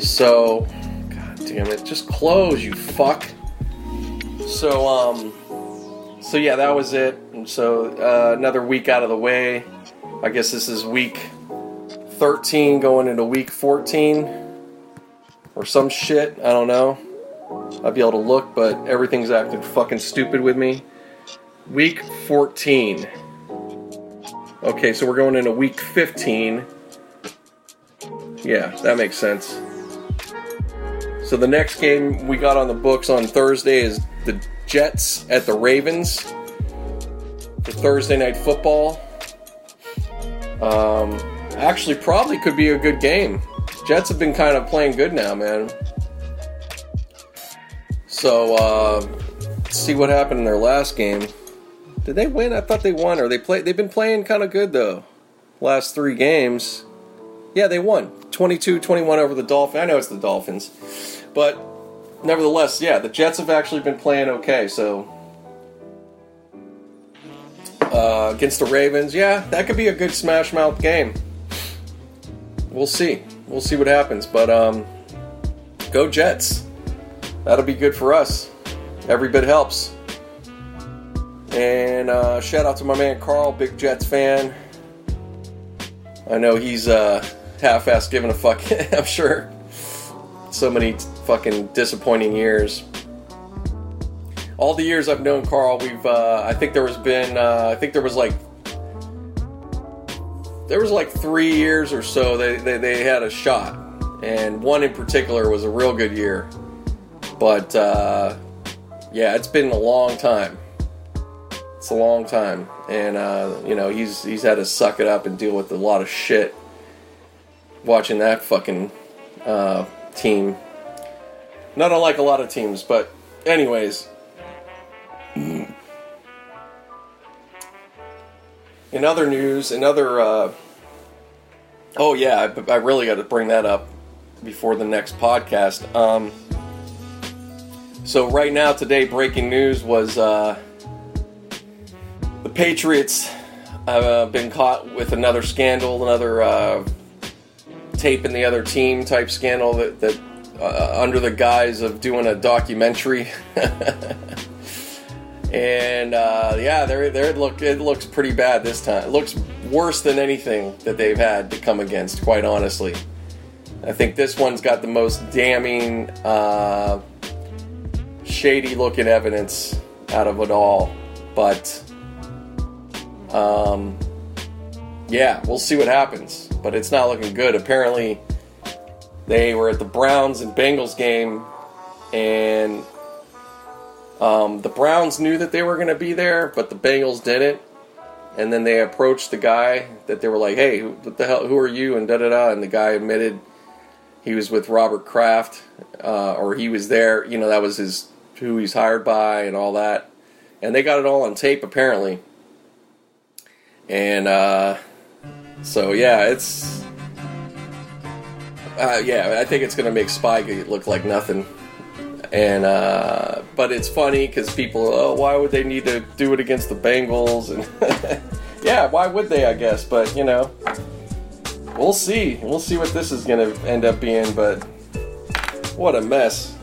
So, god damn it, just close, you fuck. So, um, so yeah, that was it. And so, uh, another week out of the way. I guess this is week 13 going into week 14 or some shit. I don't know. I'll be able to look, but everything's acting fucking stupid with me. Week 14. Okay, so we're going into week 15. Yeah, that makes sense. So the next game we got on the books on Thursday is the Jets at the Ravens for Thursday night football. Um, actually, probably could be a good game. Jets have been kind of playing good now, man. So, uh, see what happened in their last game. Did they win? I thought they won. Or they play? They've been playing kind of good though. Last three games. Yeah, they won 22-21 over the Dolphins. I know it's the Dolphins, but nevertheless, yeah, the Jets have actually been playing okay. So uh, against the Ravens, yeah, that could be a good smash mouth game. We'll see. We'll see what happens. But um, go Jets. That'll be good for us. Every bit helps. And uh, shout out to my man Carl, big Jets fan. I know he's uh, half-ass giving a fuck. I'm sure. So many fucking disappointing years. All the years I've known Carl, we've. Uh, I think there was been. Uh, I think there was like. There was like three years or so they, they, they had a shot. and one in particular was a real good year. But uh, yeah, it's been a long time. It's a long time, and uh, you know he's he's had to suck it up and deal with a lot of shit. Watching that fucking uh, team, not unlike a lot of teams, but anyways. In other news, in other, uh, oh yeah, I, I really got to bring that up before the next podcast. Um, so right now, today, breaking news was uh, the Patriots have uh, been caught with another scandal, another uh, taping the other team type scandal that, that uh, under the guise of doing a documentary. and uh, yeah, there, there it look it looks pretty bad this time. It looks worse than anything that they've had to come against, quite honestly. I think this one's got the most damning, uh, shady looking evidence out of it all. But, um, yeah, we'll see what happens. But it's not looking good. Apparently, they were at the Browns and Bengals game, and um, the Browns knew that they were going to be there, but the Bengals didn't. And then they approached the guy that they were like, "Hey, what the hell? Who are you?" And da da da. And the guy admitted he was with Robert Kraft, uh, or he was there. You know, that was his who he's hired by and all that. And they got it all on tape apparently. And uh, so yeah, it's uh, yeah, I think it's gonna make Spygate look like nothing. And uh, but it's funny because people, oh, why would they need to do it against the Bengals? And yeah, why would they? I guess, but you know, we'll see. We'll see what this is gonna end up being. But what a mess.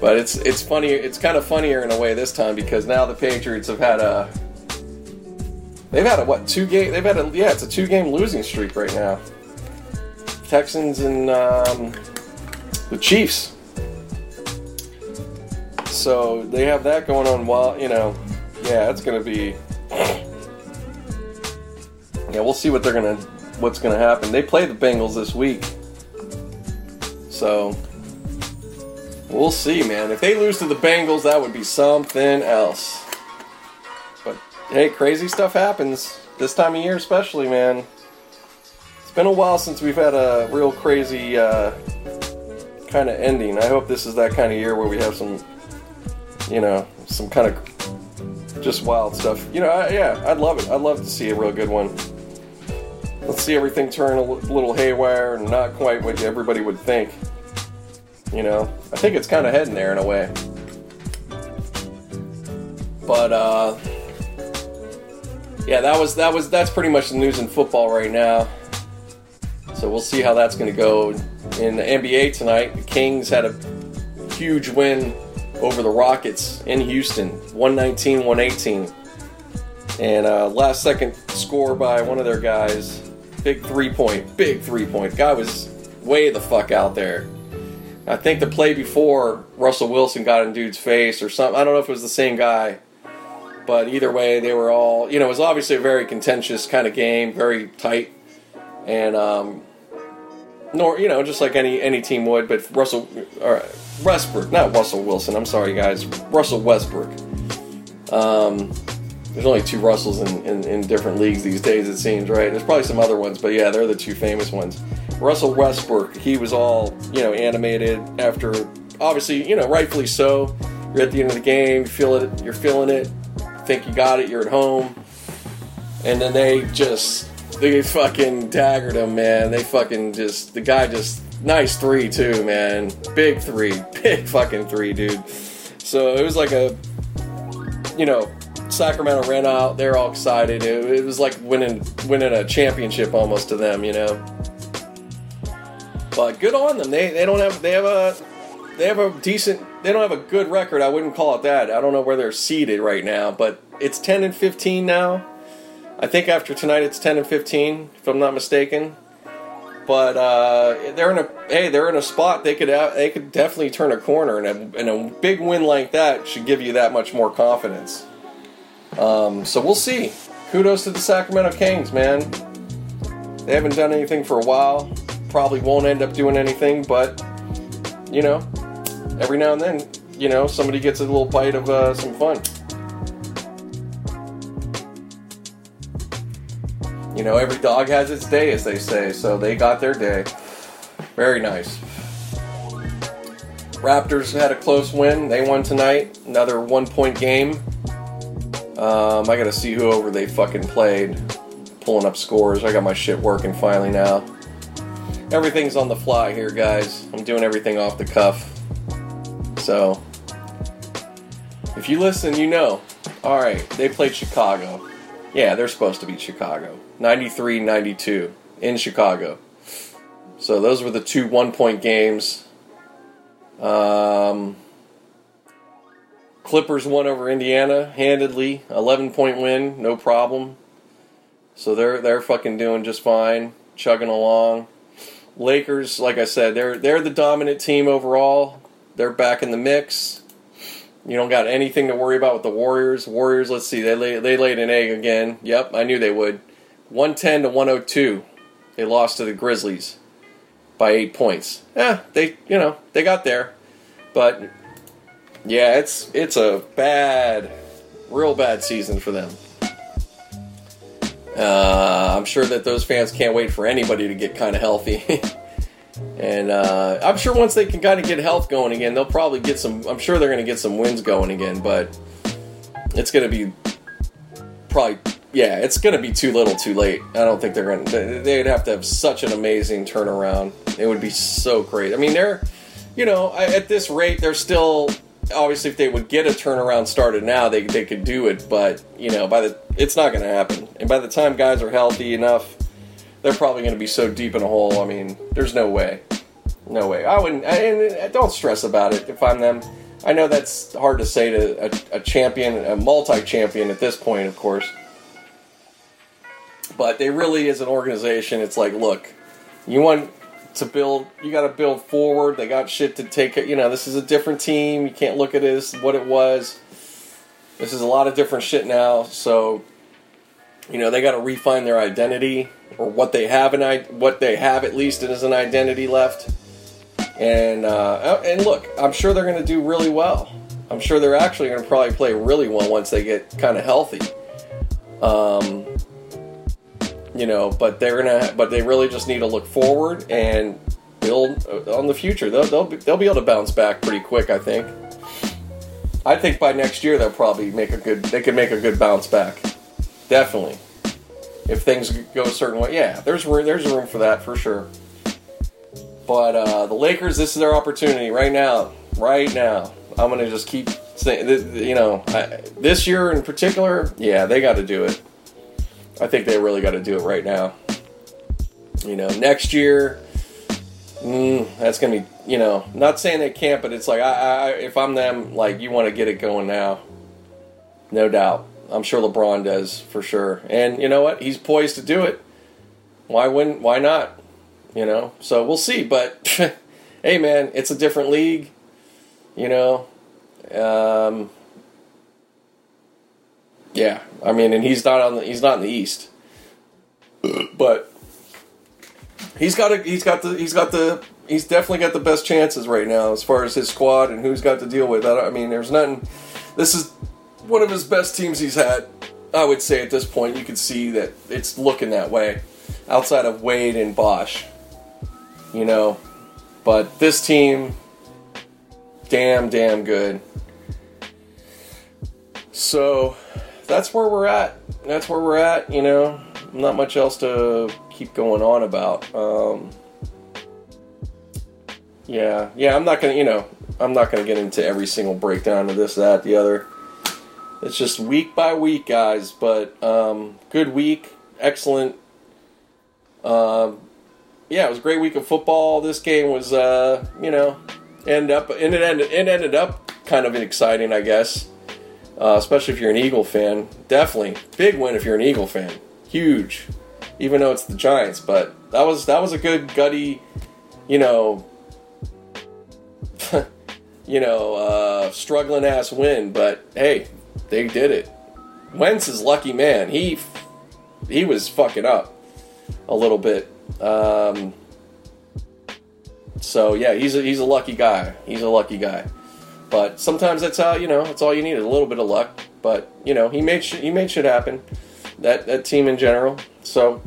But it's it's funny. It's kind of funnier in a way this time because now the Patriots have had a they've had a what two game they've had a yeah it's a two game losing streak right now. Texans and um, the Chiefs. So they have that going on while you know, yeah, it's gonna be. Yeah, we'll see what they're gonna, what's gonna happen. They play the Bengals this week, so we'll see, man. If they lose to the Bengals, that would be something else. Hey, crazy stuff happens this time of year, especially, man. It's been a while since we've had a real crazy uh, kind of ending. I hope this is that kind of year where we have some, you know, some kind of just wild stuff. You know, I, yeah, I'd love it. I'd love to see a real good one. Let's see everything turn a little haywire and not quite what everybody would think. You know, I think it's kind of heading there in a way. But uh, yeah, that was that was that's pretty much the news in football right now. So we'll see how that's going to go in the NBA tonight. The Kings had a huge win over the Rockets in Houston, 119-118. And uh, last second score by one of their guys, big three point, big three point. Guy was way the fuck out there. I think the play before Russell Wilson got in dude's face or something. I don't know if it was the same guy, but either way, they were all. You know, it was obviously a very contentious kind of game, very tight, and um, nor you know, just like any any team would. But Russell or Westbrook, not Russell Wilson. I'm sorry, guys. Russell Westbrook. Um, there's only two Russells in, in, in, different leagues these days, it seems, right? There's probably some other ones, but yeah, they're the two famous ones. Russell Westbrook, he was all, you know, animated after, obviously, you know, rightfully so. You're at the end of the game, you feel it, you're feeling it, think you got it, you're at home. And then they just, they fucking daggered him, man. They fucking just, the guy just, nice three, too, man. Big three, big fucking three, dude. So it was like a, you know, Sacramento ran out. They're all excited. It, it, was like winning winning a championship almost to them, you know. But good on them. They they don't have they have a they have a decent they don't have a good record. I wouldn't call it that. I don't know where they're seated right now, but it's 10 and 15 now. I think after tonight it's 10 and 15 if I'm not mistaken. But uh, they're in a hey, they're in a spot they could they could definitely turn a corner, and a, and a big win like that should give you that much more confidence. Um, so we'll see. Kudos to the Sacramento Kings, man. They haven't done anything for a while. probably won't end up doing anything, but you know, every now and then, you know, somebody gets a little bite of uh, some fun. You know, every dog has its day, as they say, so they got their day. Very nice. Raptors had a close win. They won tonight. Another one point game. Um, I gotta see who over they fucking played. Pulling up scores. I got my shit working finally now. Everything's on the fly here, guys. I'm doing everything off the cuff. So, if you listen, you know. Alright, they played Chicago. Yeah, they're supposed to beat Chicago. 93 92 in Chicago. So, those were the two one point games. Um, Clippers won over Indiana handedly, 11 point win, no problem. So they're they're fucking doing just fine, chugging along. Lakers, like I said, they're they're the dominant team overall. They're back in the mix. You don't got anything to worry about with the Warriors. Warriors, let's see, they lay, they laid an egg again. Yep, I knew they would. 110 to 102. They lost to the Grizzlies by 8 points. Yeah, they, you know, they got there. But yeah, it's it's a bad real bad season for them. Uh, I'm sure that those fans can't wait for anybody to get kind of healthy. and uh, I'm sure once they can kind of get health going again, they'll probably get some. I'm sure they're going to get some wins going again, but it's going to be probably. Yeah, it's going to be too little, too late. I don't think they're going to. They'd have to have such an amazing turnaround. It would be so great. I mean, they're, you know, at this rate, they're still obviously if they would get a turnaround started now they, they could do it but you know by the it's not going to happen and by the time guys are healthy enough they're probably going to be so deep in a hole i mean there's no way no way i wouldn't and don't stress about it if i'm them i know that's hard to say to a, a champion a multi-champion at this point of course but they really as an organization it's like look you want to build. You got to build forward. They got shit to take. You know, this is a different team. You can't look at it as what it was. This is a lot of different shit now. So, you know, they got to refine their identity or what they have an what they have at least as an identity left. And uh, and look, I'm sure they're going to do really well. I'm sure they're actually going to probably play really well once they get kind of healthy. Um, you know, but they're gonna, but they really just need to look forward and build uh, on the future. They'll they'll be, they'll be able to bounce back pretty quick. I think. I think by next year they'll probably make a good. They can make a good bounce back. Definitely, if things go a certain way. Yeah, there's there's room for that for sure. But uh, the Lakers, this is their opportunity right now. Right now, I'm gonna just keep saying, you know, I, this year in particular, yeah, they got to do it. I think they really got to do it right now. You know, next year, mm, that's gonna be. You know, not saying they can't, but it's like I, I if I'm them, like you want to get it going now, no doubt. I'm sure LeBron does for sure, and you know what? He's poised to do it. Why wouldn't? Why not? You know, so we'll see. But hey, man, it's a different league. You know, um, yeah, I mean, and he's not on the he's not in the East, but he's got a, he's got the he's got the he's definitely got the best chances right now as far as his squad and who's got to deal with. I, I mean, there's nothing. This is one of his best teams he's had. I would say at this point, you can see that it's looking that way. Outside of Wade and Bosh, you know, but this team, damn, damn good. So that's where we're at. That's where we're at. You know, not much else to keep going on about. Um, yeah, yeah. I'm not gonna, you know, I'm not gonna get into every single breakdown of this, that, the other. It's just week by week, guys. But um, good week, excellent. Um, yeah, it was a great week of football. This game was, uh, you know, end up and it ended it ended up kind of exciting, I guess uh, especially if you're an Eagle fan. Definitely big win if you're an Eagle fan. Huge, even though it's the Giants. But that was that was a good gutty, you know, you know, uh, struggling ass win. But hey, they did it. Wentz is lucky man. He he was fucking up a little bit. Um, So yeah, he's a, he's a lucky guy. He's a lucky guy. But sometimes that's how you know that's all you need a little bit of luck. But you know he made sh- he made shit happen. That that team in general. So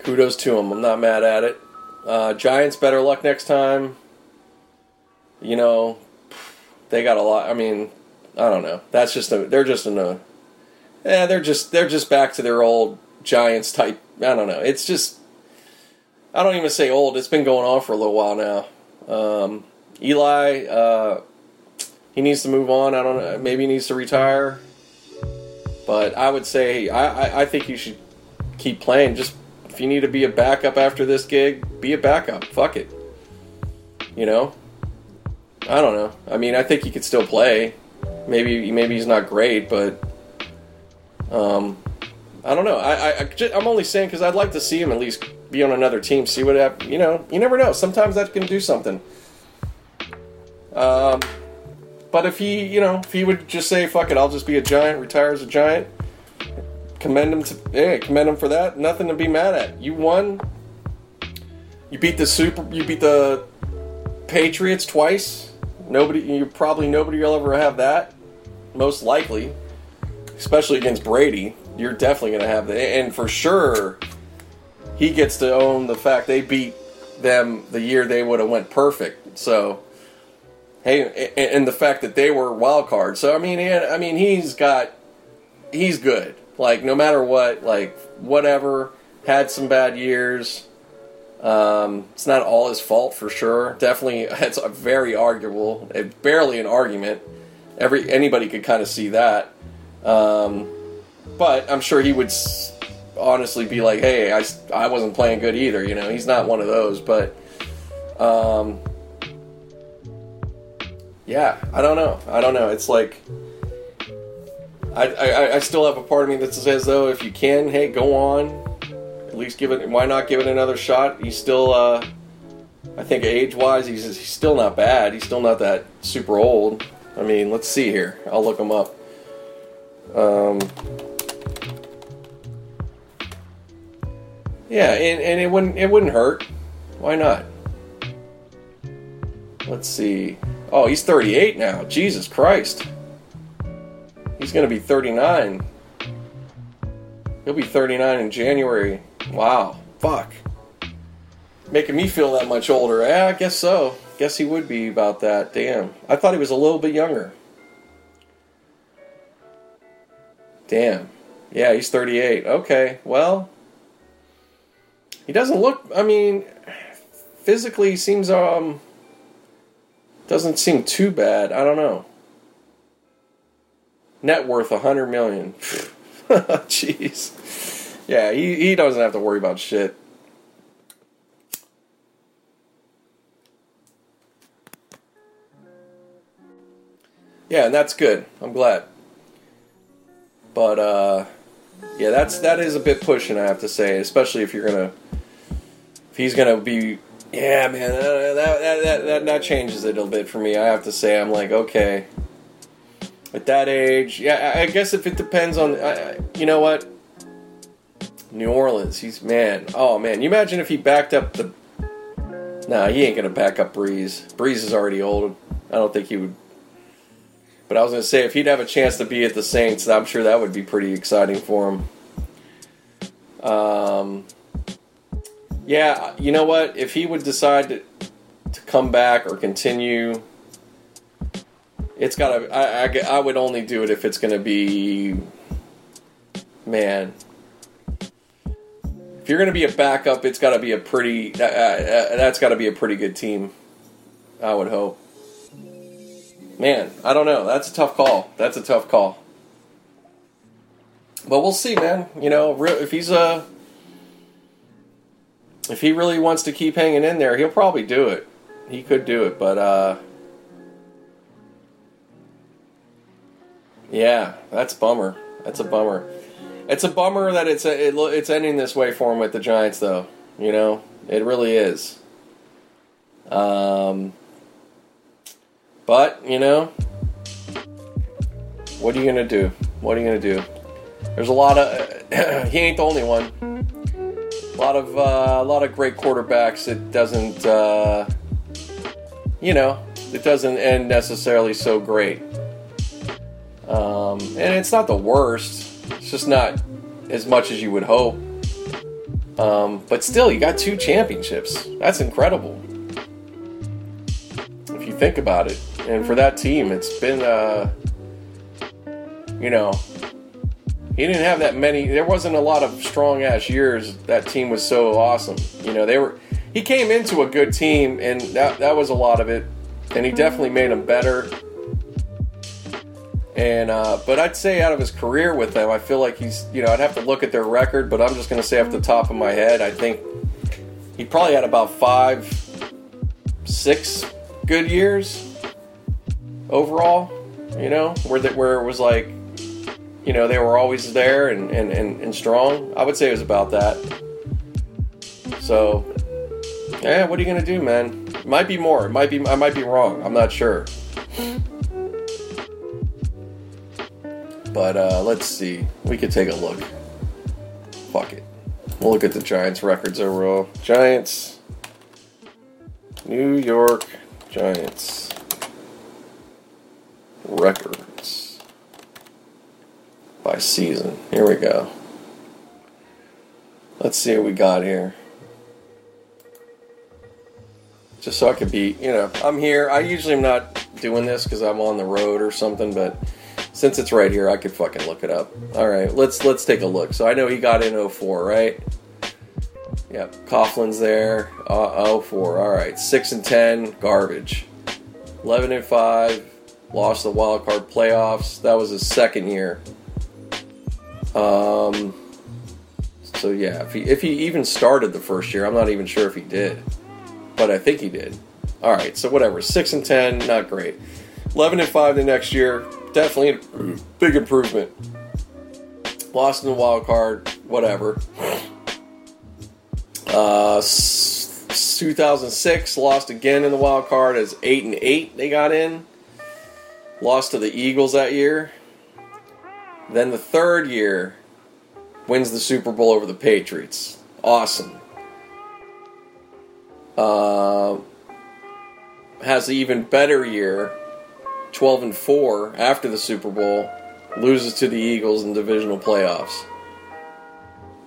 kudos to him. I'm not mad at it. Uh, Giants better luck next time. You know they got a lot. I mean I don't know. That's just a they're just in a yeah they're just they're just back to their old Giants type. I don't know. It's just I don't even say old. It's been going on for a little while now. Um, Eli, uh, he needs to move on. I don't know. Maybe he needs to retire. But I would say I, I, I think you should keep playing. Just if you need to be a backup after this gig, be a backup. Fuck it. You know. I don't know. I mean, I think you could still play. Maybe maybe he's not great, but um, I don't know. I, I, I am only saying because I'd like to see him at least be on another team, see what happens. You know, you never know. Sometimes that can do something. Um, but if he, you know, if he would just say, "Fuck it, I'll just be a giant," retire as a giant, commend him to, hey, commend him for that. Nothing to be mad at. You won. You beat the super. You beat the Patriots twice. Nobody, you probably nobody will ever have that. Most likely, especially against Brady, you're definitely going to have that. And for sure, he gets to own the fact they beat them the year they would have went perfect. So hey, and the fact that they were wild cards. So I mean, I mean, he's got, he's good. Like no matter what, like whatever. Had some bad years. Um, it's not all his fault for sure. Definitely, it's a very arguable. It's barely an argument. Every anybody could kind of see that. Um, but I'm sure he would honestly be like, "Hey, I, I wasn't playing good either." You know, he's not one of those. But um, yeah, I don't know. I don't know. It's like I, I, I still have a part of me that says though, if you can, hey, go on. At least give it. Why not give it another shot? He's still, uh, I think, age-wise, he's he's still not bad. He's still not that super old. I mean, let's see here. I'll look him up. Um, yeah, and, and it wouldn't it wouldn't hurt. Why not? Let's see. Oh, he's 38 now. Jesus Christ. He's going to be 39. He'll be 39 in January. Wow. Fuck. Making me feel that much older. Yeah, I guess so. Guess he would be about that. Damn. I thought he was a little bit younger. Damn. Yeah, he's 38. Okay. Well, he doesn't look I mean, physically seems um doesn't seem too bad. I don't know. Net worth a hundred million. Jeez. Yeah, he, he doesn't have to worry about shit. Yeah, and that's good. I'm glad. But uh yeah, that's that is a bit pushing, I have to say, especially if you're gonna if he's gonna be yeah, man, that, that, that, that, that changes it a little bit for me. I have to say, I'm like, okay, at that age, yeah, I guess if it depends on, I, you know what, New Orleans, he's man, oh man, you imagine if he backed up the, nah, he ain't gonna back up Brees. Breeze is already old. I don't think he would. But I was gonna say if he'd have a chance to be at the Saints, I'm sure that would be pretty exciting for him. Um, yeah, you know what? If he would decide to, to come back or continue, it's gotta. I, I, I would only do it if it's gonna be, man. If you're gonna be a backup, it's gotta be a pretty. Uh, uh, that's gotta be a pretty good team. I would hope. Man, I don't know. That's a tough call. That's a tough call. But we'll see, man. You know, if he's a if he really wants to keep hanging in there, he'll probably do it. He could do it, but uh, yeah, that's bummer. That's a bummer. It's a bummer that it's a, it, it's ending this way for him with the Giants, though. You know, it really is. Um, but you know, what are you gonna do? What are you gonna do? There's a lot of. he ain't the only one. A lot of uh, a lot of great quarterbacks. It doesn't, uh, you know, it doesn't end necessarily so great. Um, and it's not the worst. It's just not as much as you would hope. Um, but still, you got two championships. That's incredible. If you think about it, and for that team, it's been, uh, you know, he didn't have that many. There wasn't a lot of strong ass years. That team was so awesome. You know, they were. He came into a good team, and that that was a lot of it. And he definitely made them better. And uh, but I'd say out of his career with them, I feel like he's. You know, I'd have to look at their record, but I'm just going to say off the top of my head, I think he probably had about five, six good years overall. You know, where that where it was like you know, they were always there and, and, and, and strong. I would say it was about that. So, yeah, what are you gonna do, man? Might be more. It might be. I might be wrong. I'm not sure. But uh, let's see. We could take a look. Fuck it. We'll look at the Giants records overall. Giants. New York Giants. Records. By season. Here we go. Let's see what we got here. Just so I could be, you know, I'm here. I usually am not doing this because I'm on the road or something, but since it's right here, I could fucking look it up. All right, let's let's take a look. So I know he got in 04, right? Yep, Coughlin's there. Uh, 04. All right, six and ten, garbage. Eleven and five, lost the wild card playoffs. That was his second year. Um. So yeah, if he if he even started the first year, I'm not even sure if he did, but I think he did. All right, so whatever. Six and ten, not great. Eleven and five the next year, definitely a big improvement. Lost in the wild card, whatever. Uh, 2006 lost again in the wild card as eight and eight. They got in. Lost to the Eagles that year. Then the third year wins the Super Bowl over the Patriots. Awesome. Uh, has an even better year 12 and 4 after the Super Bowl, loses to the Eagles in divisional playoffs.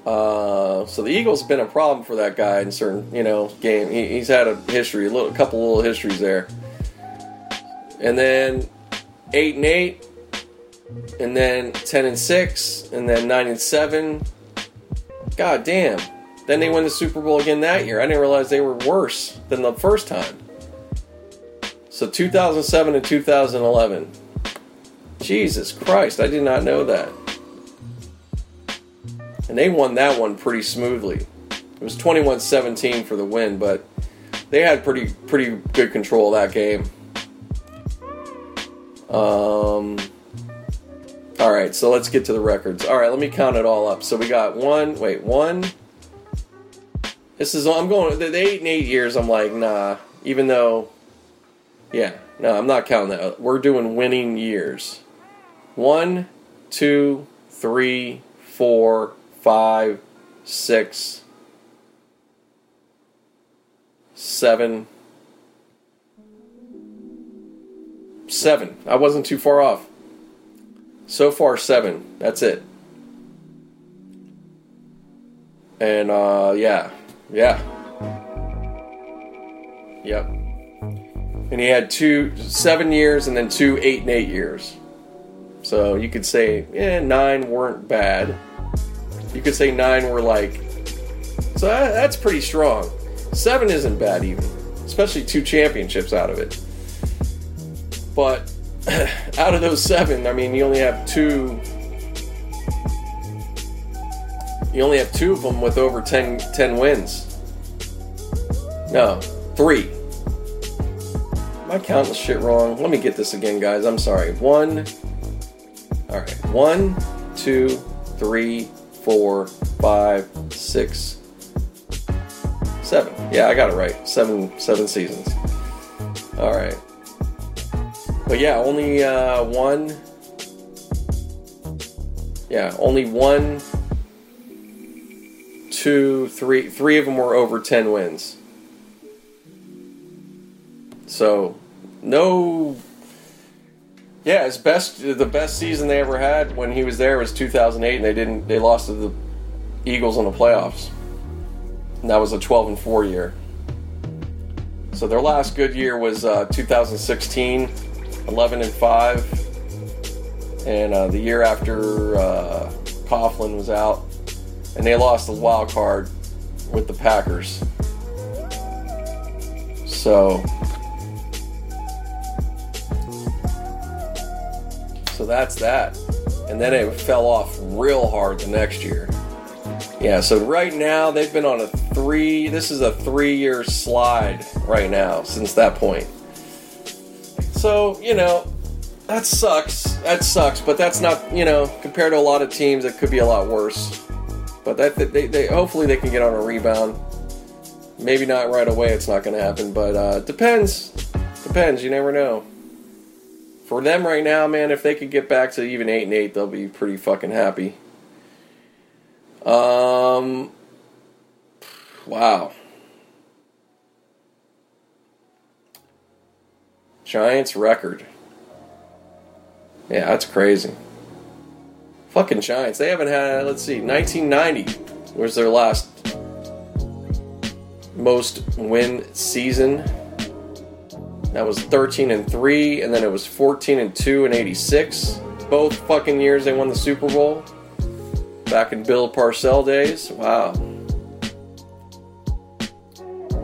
Uh, so the Eagles have been a problem for that guy in certain, you know, game. He, he's had a history, a, little, a couple little histories there. And then eight and eight, and then ten and six, and then nine and seven. God damn! Then they win the Super Bowl again that year. I didn't realize they were worse than the first time. So 2007 and 2011. Jesus Christ, I did not know that. And they won that one pretty smoothly. It was 21-17 for the win, but they had pretty pretty good control of that game. Um All right, so let's get to the records. All right, let me count it all up. So we got one, wait, one This is I'm going the 8 and 8 years I'm like, nah, even though yeah, no, I'm not counting that. We're doing winning years. One, two, three, four, five, six, seven, seven. I wasn't too far off. So far, seven. That's it. And, uh, yeah. Yeah. Yep and he had two seven years and then two eight and eight years. So you could say, yeah, nine weren't bad. You could say nine were like, so that's pretty strong. Seven isn't bad even, especially two championships out of it. But out of those seven, I mean, you only have two. You only have two of them with over 10, 10 wins. No, three I counting shit wrong? Let me get this again, guys. I'm sorry. One. All right. One, two, three, four, five, six, seven. Yeah, I got it right. Seven, seven seasons. All right. But yeah, only uh, one. Yeah, only one two, three, three of them were over 10 wins. So, no. Yeah, his best, the best season they ever had when he was there was 2008, and they didn't, they lost to the Eagles in the playoffs. And that was a 12 and 4 year. So their last good year was uh, 2016, 11 and 5, and uh, the year after uh, Coughlin was out, and they lost the wild card with the Packers. So, so that's that, and then it fell off real hard the next year. Yeah, so right now they've been on a three. This is a three-year slide right now since that point. So you know that sucks. That sucks, but that's not you know compared to a lot of teams, it could be a lot worse. But that they, they hopefully they can get on a rebound. Maybe not right away. It's not going to happen, but uh, depends. Depends. You never know. For them right now, man, if they could get back to even eight and eight, they'll be pretty fucking happy. Um, wow. Giants record. Yeah, that's crazy. Fucking Giants. They haven't had, let's see, 1990 was their last most win season. That was 13 and 3, and then it was 14 and 2 in 86. Both fucking years they won the Super Bowl. Back in Bill Parcell days. Wow.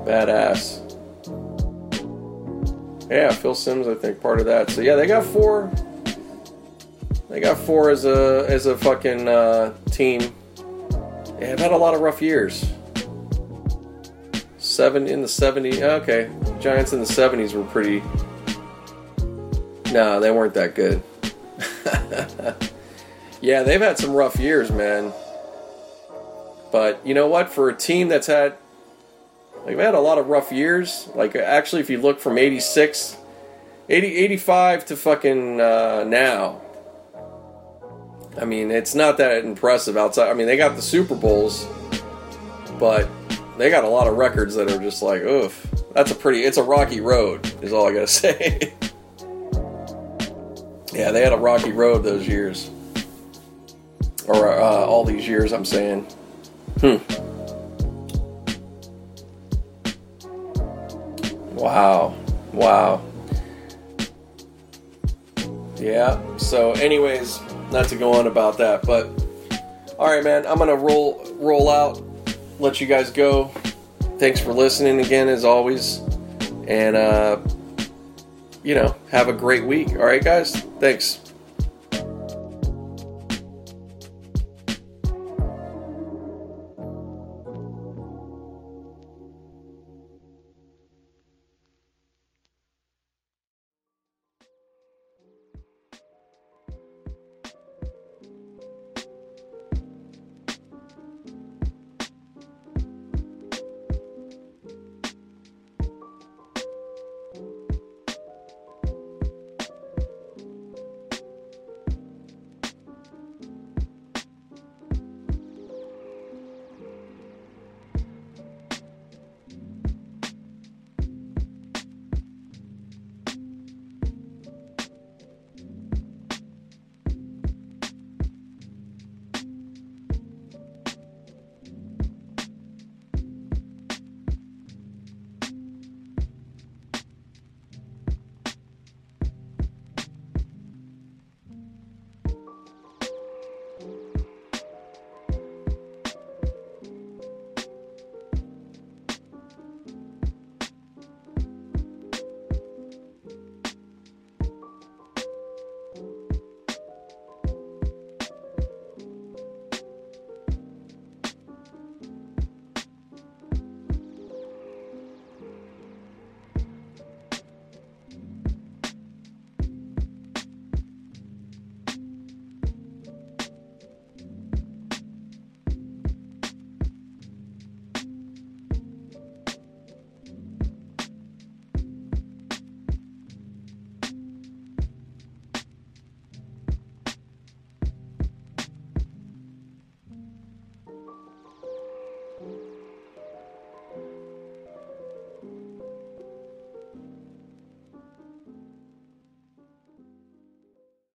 Badass. Yeah, Phil Simms, I think, part of that. So yeah, they got four. They got four as a as a fucking uh, team. They have had a lot of rough years. Seven in the 70s. Okay, Giants in the 70s were pretty. No, they weren't that good. Yeah, they've had some rough years, man. But you know what? For a team that's had like they've had a lot of rough years. Like actually if you look from 86 80, 85 to fucking uh, now. I mean, it's not that impressive outside. I mean, they got the Super Bowls, but they got a lot of records that are just like, oof. That's a pretty it's a rocky road, is all I gotta say. yeah, they had a rocky road those years or uh, all these years. I'm saying, hmm. Wow, wow. Yeah. So, anyways, not to go on about that, but all right, man. I'm gonna roll roll out. Let you guys go. Thanks for listening again, as always, and uh, you know, have a great week. All right, guys. Thanks.